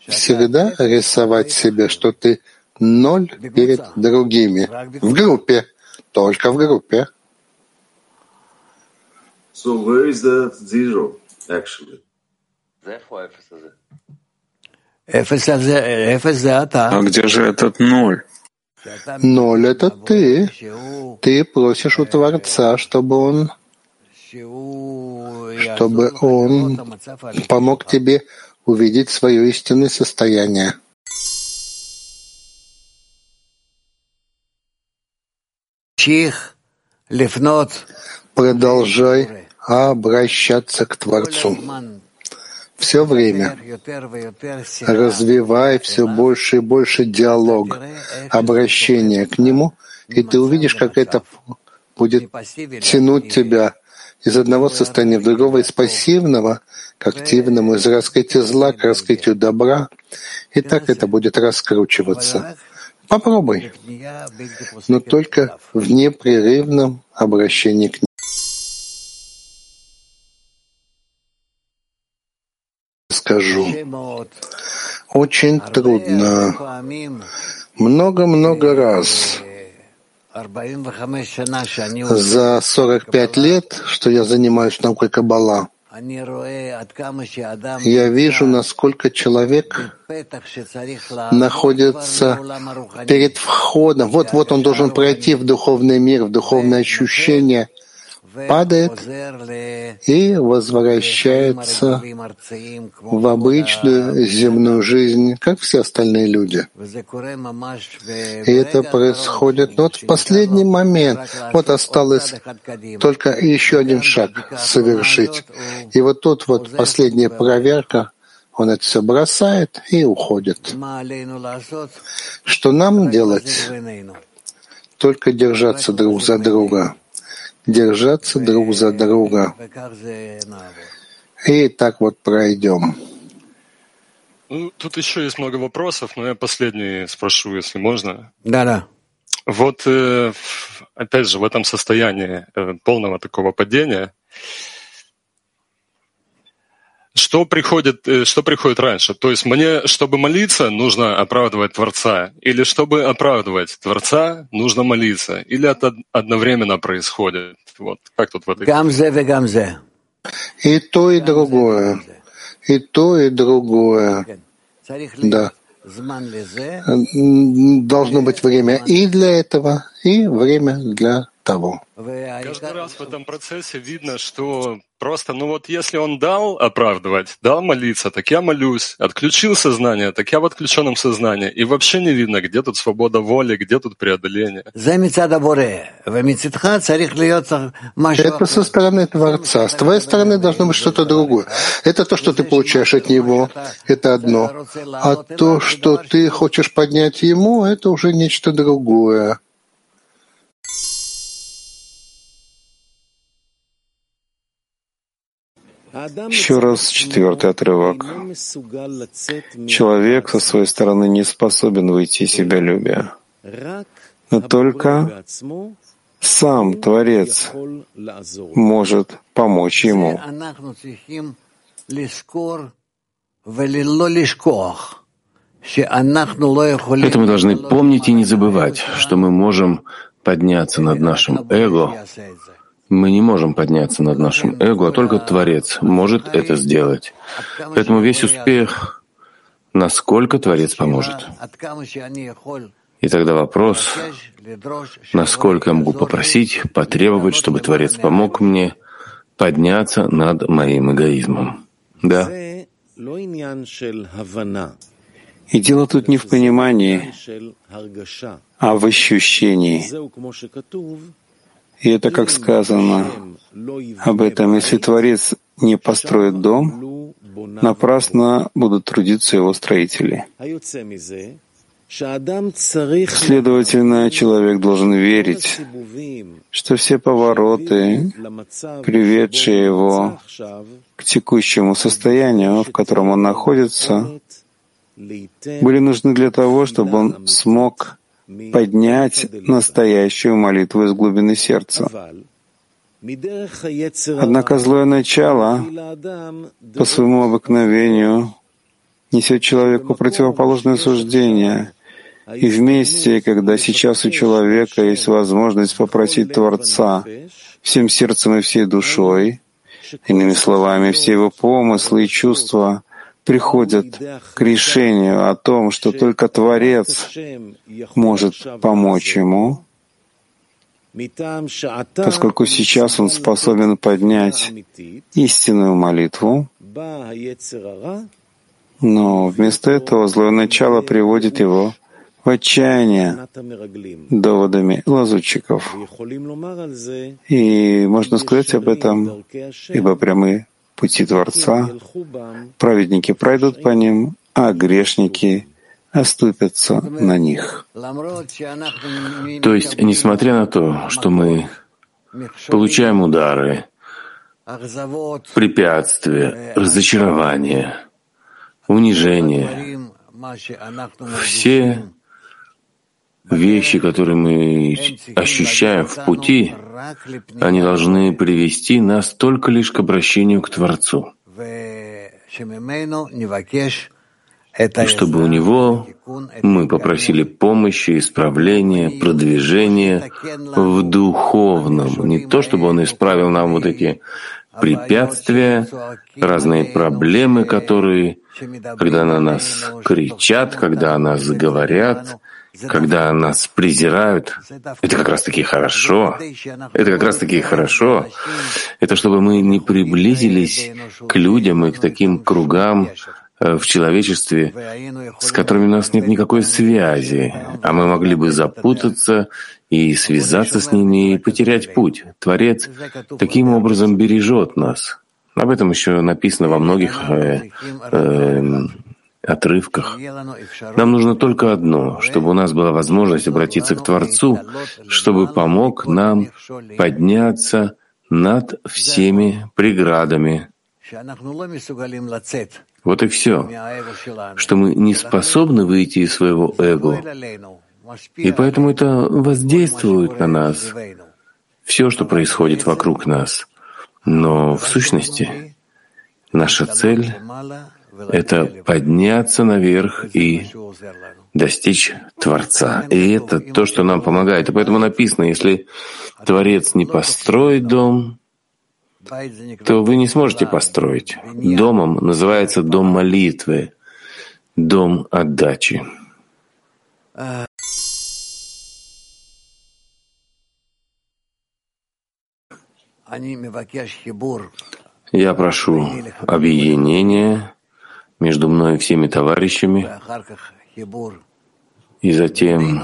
Всегда рисовать себе, что ты ноль перед другими. В группе. Только в группе. So where is the zero, actually? А где же этот ноль? Ноль — это ты. Ты просишь у Творца, чтобы он чтобы он помог тебе увидеть свое истинное состояние. Продолжай обращаться к Творцу. Все время развивай все больше и больше диалог, обращение к Нему, и ты увидишь, как это будет тянуть тебя из одного состояния в другого, из пассивного к активному, из раскрытия зла к раскрытию добра. И так это будет раскручиваться. Попробуй, но только в непрерывном обращении к. Скажу, очень трудно, много-много раз за 45 лет, что я занимаюсь наукой Каббала, я вижу, насколько человек находится перед входом. Вот-вот он должен пройти в духовный мир, в духовное ощущение — падает и возвращается в обычную земную жизнь, как все остальные люди. И это происходит вот в последний момент. Вот осталось только еще один шаг совершить. И вот тут вот последняя проверка, он это все бросает и уходит. Что нам делать? Только держаться друг за друга держаться друг за друга. И так вот пройдем. Ну, тут еще есть много вопросов, но я последний спрошу, если можно. Да, да. Вот, э, опять же, в этом состоянии э, полного такого падения, что приходит, э, что приходит раньше? То есть мне, чтобы молиться, нужно оправдывать Творца? Или чтобы оправдывать Творца, нужно молиться? Или это одновременно происходит? Вот как тут в этой... Гамзе И то, и другое. И то, и другое. Да. Должно быть время и для этого, и время для того. Каждый раз в этом процессе видно, что просто, ну вот если он дал оправдывать, дал молиться, так я молюсь, отключил сознание, так я в отключенном сознании, и вообще не видно, где тут свобода воли, где тут преодоление. Это со стороны Творца. С твоей стороны должно быть что-то другое. Это то, что ты получаешь от Него, это одно. А то, что ты хочешь поднять Ему, это уже нечто другое. Еще раз четвертый отрывок. Человек со своей стороны не способен выйти из себя любя, но только сам Творец может помочь ему. Это мы должны помнить и не забывать, что мы можем подняться над нашим эго мы не можем подняться над нашим эго, а только Творец может это сделать. Поэтому весь успех, насколько Творец поможет. И тогда вопрос, насколько я могу попросить, потребовать, чтобы Творец помог мне подняться над моим эгоизмом. Да. И дело тут не в понимании, а в ощущении. И это, как сказано об этом, если Творец не построит дом, напрасно будут трудиться его строители. Следовательно, человек должен верить, что все повороты, приведшие его к текущему состоянию, в котором он находится, были нужны для того, чтобы он смог поднять настоящую молитву из глубины сердца. Однако злое начало по своему обыкновению несет человеку противоположное суждение. И вместе, когда сейчас у человека есть возможность попросить Творца всем сердцем и всей душой, иными словами, все его помыслы и чувства приходят к решению о том, что только Творец может помочь ему, поскольку сейчас он способен поднять истинную молитву, но вместо этого злое начало приводит его в отчаяние доводами лазутчиков. И можно сказать об этом, ибо прямые пути Творца, праведники пройдут по ним, а грешники оступятся на них. То есть, несмотря на то, что мы получаем удары, препятствия, разочарования, унижения, все вещи, которые мы ощущаем в пути, они должны привести нас только лишь к обращению к Творцу. И чтобы у Него мы попросили помощи, исправления, продвижения в духовном. Не то, чтобы Он исправил нам вот эти препятствия, разные проблемы, которые, когда на нас кричат, когда о нас говорят, когда нас презирают, это как раз-таки хорошо. Это как раз-таки хорошо. Это чтобы мы не приблизились к людям и к таким кругам э, в человечестве, с которыми у нас нет никакой связи, а мы могли бы запутаться и связаться с ними и потерять путь. Творец таким образом бережет нас. Об этом еще написано во многих э, э, отрывках. Нам нужно только одно, чтобы у нас была возможность обратиться к Творцу, чтобы помог нам подняться над всеми преградами, Вот и все, что мы не способны выйти из своего эго. И поэтому это воздействует на нас, все, что происходит вокруг нас. Но в сущности наша цель — это подняться наверх и достичь Творца. И это то, что нам помогает. И поэтому написано, если Творец не построит дом, то вы не сможете построить. Домом называется дом молитвы, дом отдачи. Я прошу объединения между мной и всеми товарищами, и затем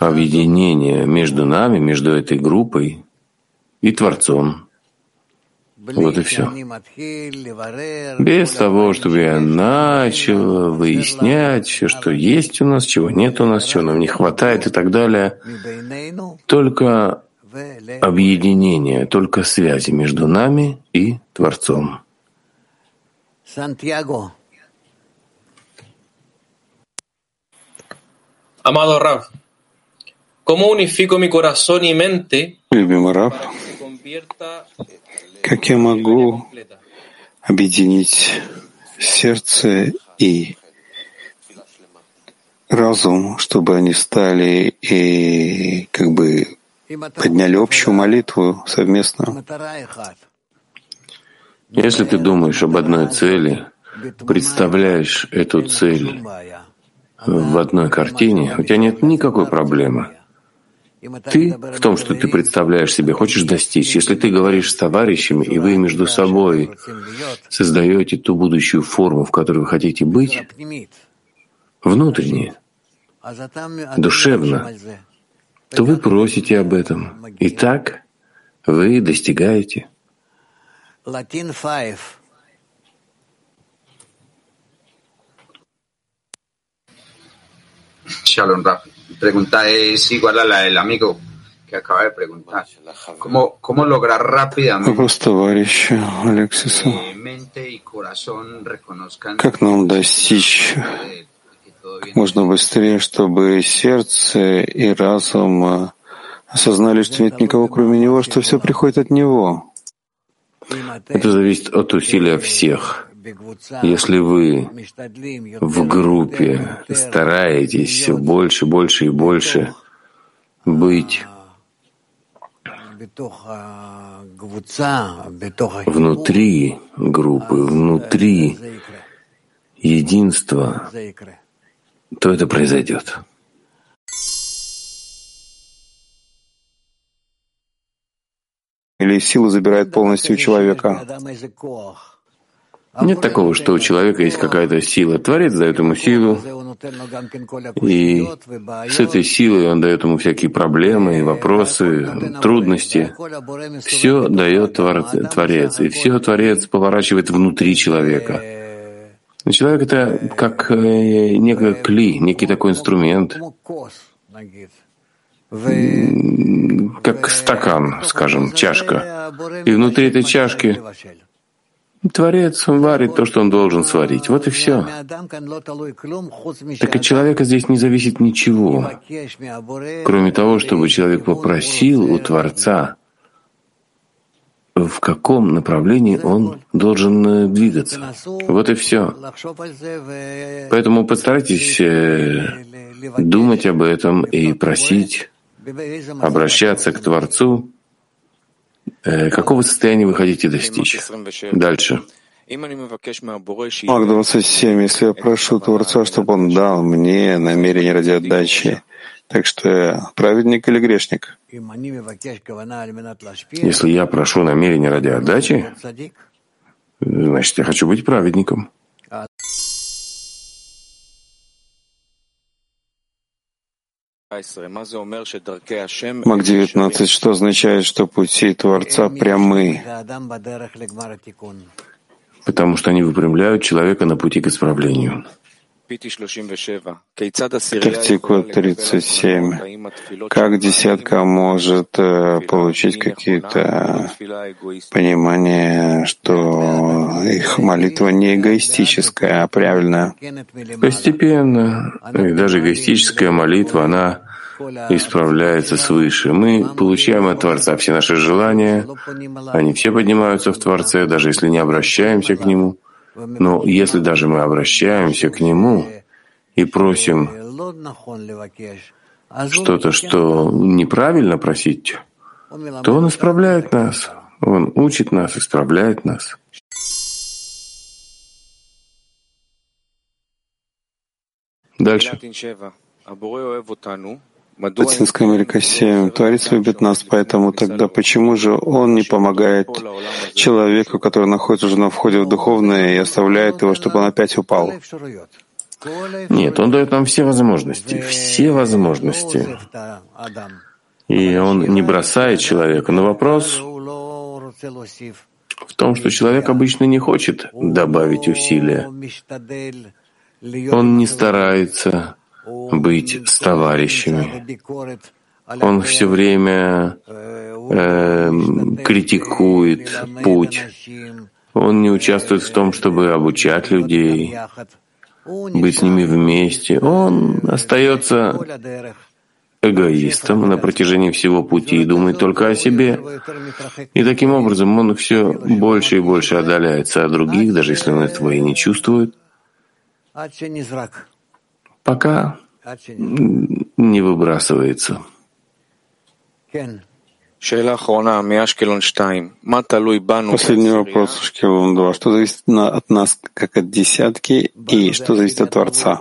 объединение между нами, между этой группой и Творцом. Вот и все. Без того, чтобы я начал выяснять все, что есть у нас, чего нет у нас, чего нам не хватает и так далее. Только объединение, только связи между нами и Творцом. Сантьяго. Amado Raf, ¿cómo unifico mi corazón y mente? Любимый Рав, как я могу объединить сердце и разум, чтобы они стали и как бы подняли общую молитву совместно? Если ты думаешь об одной цели, представляешь эту цель в одной картине, у тебя нет никакой проблемы. Ты в том, что ты представляешь себе, хочешь достичь. Если ты говоришь с товарищами, и вы между собой создаете ту будущую форму, в которой вы хотите быть, внутренне, душевно, то вы просите об этом. И так вы достигаете. Latin 5. Shalom Rap. Pregunta es igual a la del amigo que acaba de preguntar. ¿Cómo, cómo lograr rápidamente que mente y corazón reconozcan как нам достичь можно быстрее, чтобы сердце и разум осознали, что нет никого кроме него, что все приходит от него. Это зависит от усилия всех. Если вы в группе стараетесь все больше, больше и больше быть внутри группы, внутри единства, то это произойдет. Или силу забирает полностью у человека? Нет такого, что у человека есть какая-то сила. Творец дает ему силу, и с этой силой он дает ему всякие проблемы, вопросы, трудности. Все дает Творец, и все Творец поворачивает внутри человека. И человек — это как э, некий кли, некий такой инструмент, как стакан, скажем, чашка. И внутри этой чашки Творец варит то, что он должен сварить. Вот и все. Так от человека здесь не зависит ничего, кроме того, чтобы человек попросил у Творца, в каком направлении он должен э, двигаться. Вот и все. Поэтому постарайтесь э, думать об этом и просить, обращаться к Творцу, Э, какого состояния вы хотите достичь? Дальше. Мак 27. Если я прошу Творца, чтобы он дал мне намерение ради отдачи, так что я праведник или грешник? Если я прошу намерение ради отдачи, значит, я хочу быть праведником. Мак 19, что означает, что пути Творца прямы? Потому что они выпрямляют человека на пути к исправлению. Тактикот 37. Как десятка может э, получить какие-то понимания, что их молитва не эгоистическая, а правильная? Постепенно. И даже эгоистическая молитва, она исправляется свыше. Мы получаем от Творца все наши желания, они все поднимаются в Творце, даже если не обращаемся к Нему. Но если даже мы обращаемся к Нему и просим что-то, что неправильно просить, то Он исправляет нас. Он учит нас, исправляет нас. Дальше. Латинская Америка 7. Творец любит нас, поэтому тогда почему же он не помогает человеку, который находится уже на входе в духовное, и оставляет его, чтобы он опять упал? Нет, он дает нам все возможности, все возможности. И он не бросает человека. Но вопрос в том, что человек обычно не хочет добавить усилия. Он не старается быть с товарищами. Он все время э, критикует путь. Он не участвует в том, чтобы обучать людей, быть с ними вместе. Он остается эгоистом на протяжении всего пути и думает только о себе. И таким образом он все больше и больше отдаляется от других, даже если он этого и не чувствует пока не выбрасывается. Последний вопрос, Шкелон 2. Что зависит от нас, как от десятки, и что зависит от Творца?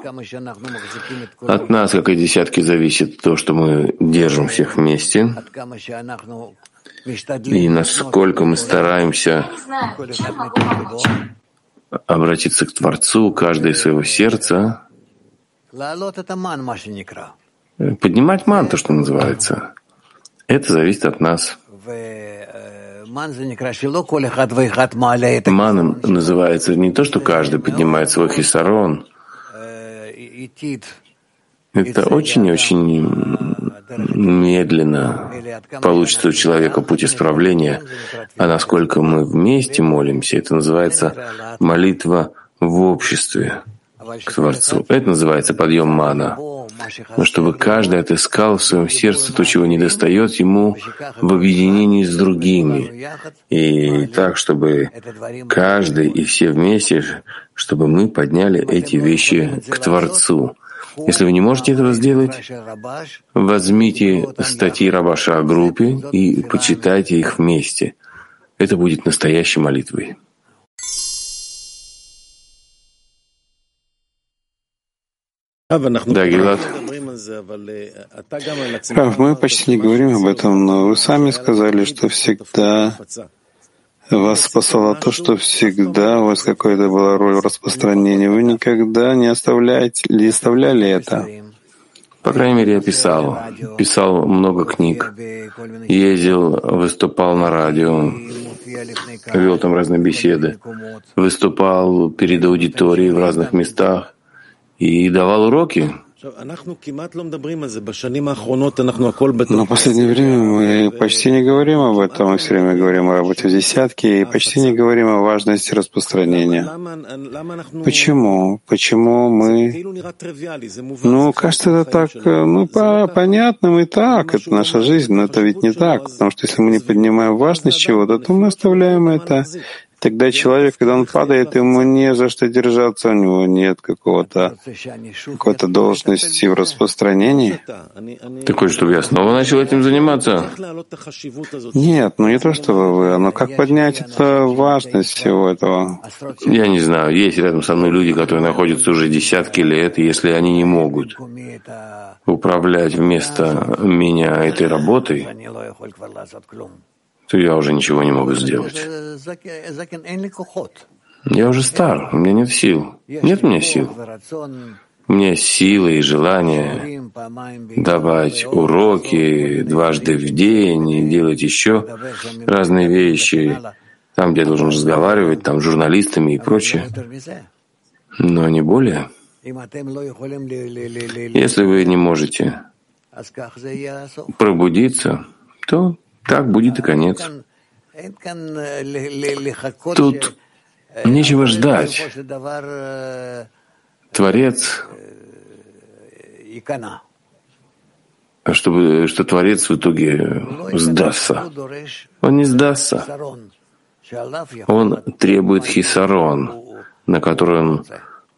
От нас, как от десятки, зависит то, что мы держим всех вместе, и насколько мы стараемся обратиться к Творцу, каждый из своего сердца, Поднимать ман, то, что называется. Это зависит от нас. Маном называется не то, что каждый поднимает свой хисарон. Это очень-очень медленно получится у человека путь исправления. А насколько мы вместе молимся, это называется молитва в обществе к Творцу. Это называется подъем мана. Но чтобы каждый отыскал в своем сердце то, чего не достает ему в объединении с другими. И так, чтобы каждый и все вместе, чтобы мы подняли эти вещи к Творцу. Если вы не можете этого сделать, возьмите статьи Рабаша о группе и почитайте их вместе. Это будет настоящей молитвой. Да, Гилат. Мы почти не говорим об этом, но вы сами сказали, что всегда вас спасало то, что всегда у вас какая-то была роль в распространении. Вы никогда не оставляете, не оставляли это. По крайней мере, я писал. Писал много книг. Ездил, выступал на радио, вел там разные беседы. Выступал перед аудиторией в разных местах и давал уроки. Но в последнее время мы почти не говорим об этом, мы все время говорим о работе в десятке и почти не говорим о важности распространения. Почему? Почему мы... Ну, кажется, это так, ну, по понятным и так, это наша жизнь, но это ведь не так, потому что если мы не поднимаем важность чего-то, то мы оставляем это Тогда человек, когда он падает, ему не за что держаться, у него нет какого-то какой-то должности в распространении. Такой, чтобы я снова начал этим заниматься? Нет, ну не то, чтобы вы, но как поднять это важность всего этого? Я не знаю. Есть рядом со мной люди, которые находятся уже десятки лет, и если они не могут управлять вместо меня этой работой, то я уже ничего не могу сделать. Я уже стар, у меня нет сил. Нет у меня сил. У меня силы и желание давать уроки дважды в день и делать еще разные вещи, там, где я должен разговаривать, там, с журналистами и прочее. Но не более. Если вы не можете пробудиться, то так будет и конец. Тут нечего ждать. Творец, чтобы, что Творец в итоге сдастся. Он не сдастся. Он требует хисарон, на который он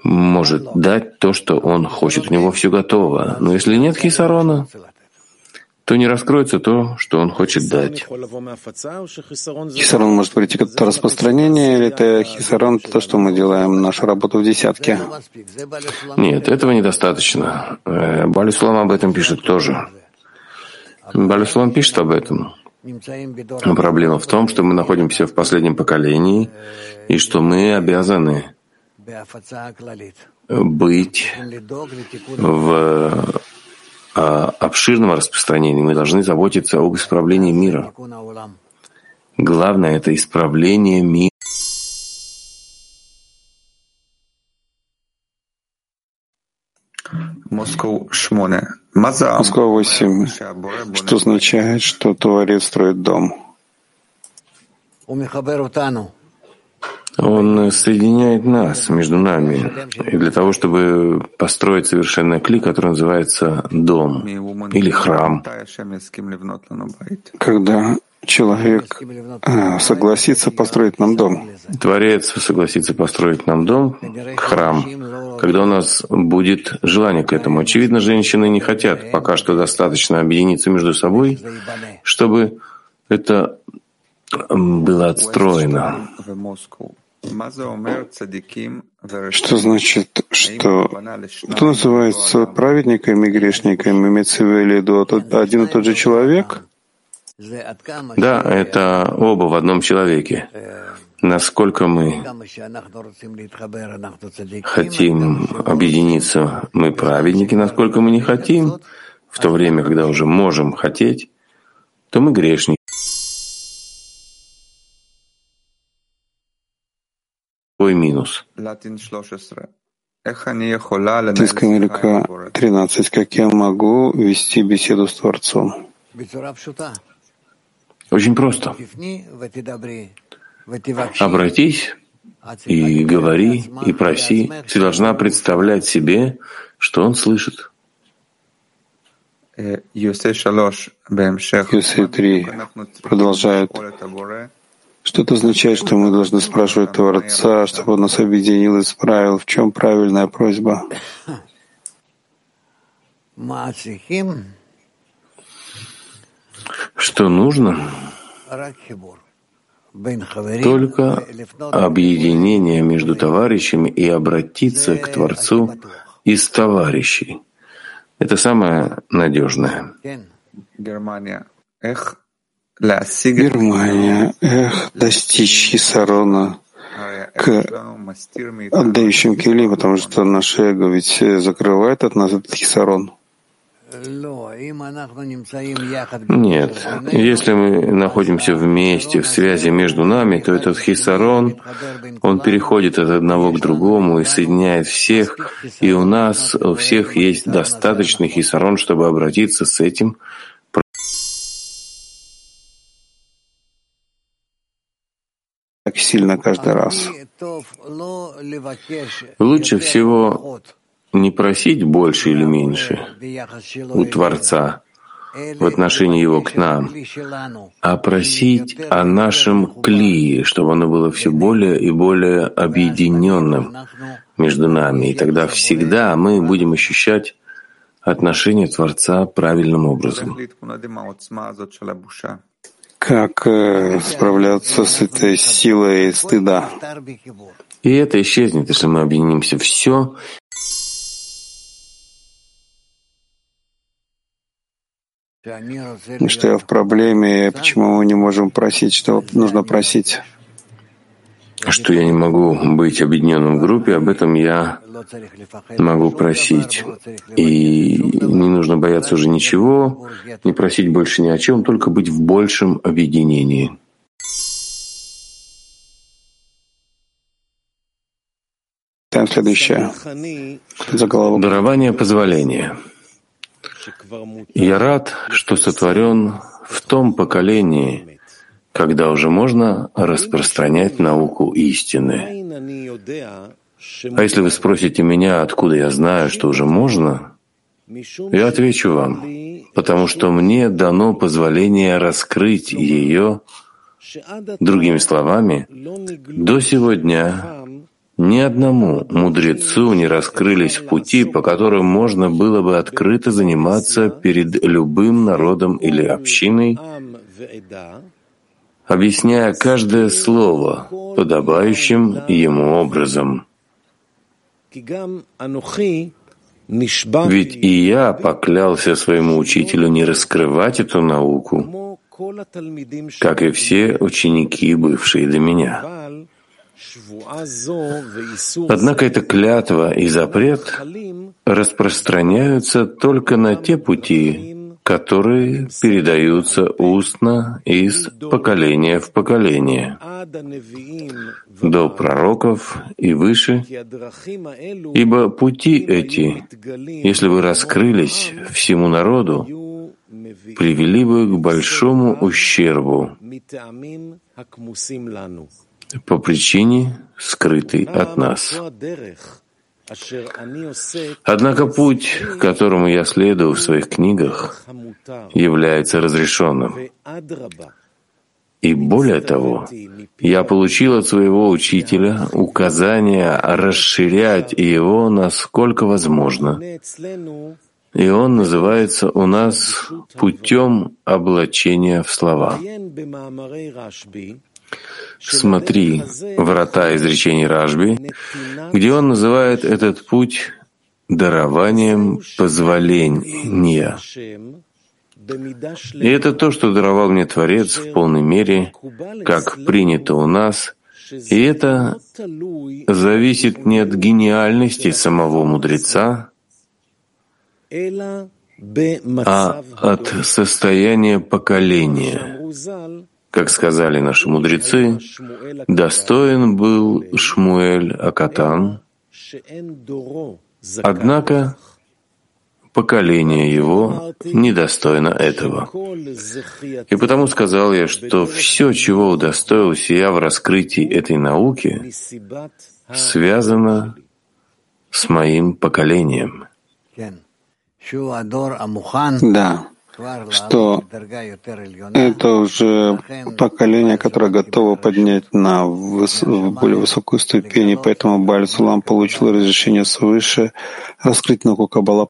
может дать то, что он хочет. У него все готово. Но если нет хисарона, то не раскроется то, что он хочет дать. Хисарон может прийти как распространение, или это хисарон то, что мы делаем нашу работу в десятке? Нет, этого недостаточно. Э, Балисулам об этом пишет тоже. Балисулам пишет об этом. Проблема в том, что мы находимся в последнем поколении и что мы обязаны быть в обширном распространении. Мы должны заботиться об исправлении мира. Главное — это исправление мира. Москва 8. Что означает, что Творец строит дом? Он соединяет нас между нами и для того, чтобы построить совершенный кли, который называется дом или храм. Когда человек а, согласится построить нам дом. Творец согласится построить нам дом, храм, когда у нас будет желание к этому. Очевидно, женщины не хотят пока что достаточно объединиться между собой, чтобы это было отстроено. Что значит, что кто называется праведниками и грешниками? Имеется в виду один и тот же человек? Да, это оба в одном человеке. Насколько мы хотим объединиться, мы праведники, насколько мы не хотим, в то время, когда уже можем хотеть, то мы грешники. Твой минус. Латинская Америка 13. Как я могу вести беседу с Творцом? Очень просто. Обратись и говори, и проси. Ты должна представлять себе, что он слышит. Юсей 3 продолжает. Что это означает, что мы должны спрашивать Творца, чтобы он нас объединил и исправил? В чем правильная просьба? Что нужно? Только объединение между товарищами и обратиться к Творцу из товарищей. Это самое надежное. Германия. Эх, Германия. Эх, достичь Хисарона к отдающим кили, потому что наше эго ведь закрывает от нас этот Хисарон. Нет, если мы находимся вместе, в связи между нами, то этот хисарон, он переходит от одного к другому и соединяет всех, и у нас у всех есть достаточный хисарон, чтобы обратиться с этим сильно каждый раз. Лучше всего не просить больше или меньше у Творца в отношении Его к нам, а просить о нашем клии, чтобы оно было все более и более объединенным между нами. И тогда всегда мы будем ощущать отношение Творца правильным образом. Как э, справляться с этой силой стыда? И это исчезнет, если мы объединимся все что я в проблеме, почему мы не можем просить, что нужно просить. Что я не могу быть объединенным в группе, об этом я могу просить. И не нужно бояться уже ничего, не просить больше ни о чем, только быть в большем объединении. читаем следующее. Заголовок. Дарование позволения. Я рад, что сотворен в том поколении, когда уже можно распространять науку истины. А если вы спросите меня, откуда я знаю, что уже можно, я отвечу вам, потому что мне дано позволение раскрыть ее, другими словами, до сегодня ни одному мудрецу не раскрылись пути, по которым можно было бы открыто заниматься перед любым народом или общиной, объясняя каждое слово подобающим ему образом. Ведь и я поклялся своему учителю не раскрывать эту науку, как и все ученики, бывшие до меня. Однако эта клятва и запрет распространяются только на те пути, которые передаются устно из поколения в поколение, до пророков и выше, ибо пути эти, если бы раскрылись всему народу, привели бы к большому ущербу по причине, скрытой от нас. Однако путь, которому я следую в своих книгах, является разрешенным. И более того, я получил от своего учителя указание расширять его насколько возможно. И он называется у нас путем облачения в слова. Смотри врата изречений Ражби, где он называет этот путь дарованием позволения. И это то, что даровал мне Творец в полной мере, как принято у нас, и это зависит не от гениальности самого мудреца, а от состояния поколения. Как сказали наши мудрецы, достоин был Шмуэль Акатан, однако поколение его недостойно этого. И потому сказал я, что все, чего удостоился я в раскрытии этой науки, связано с моим поколением. Да, что это уже поколение, которое готово поднять на выс более высокую ступень, и поэтому Баль Сулам получил разрешение свыше раскрыть науку Каббала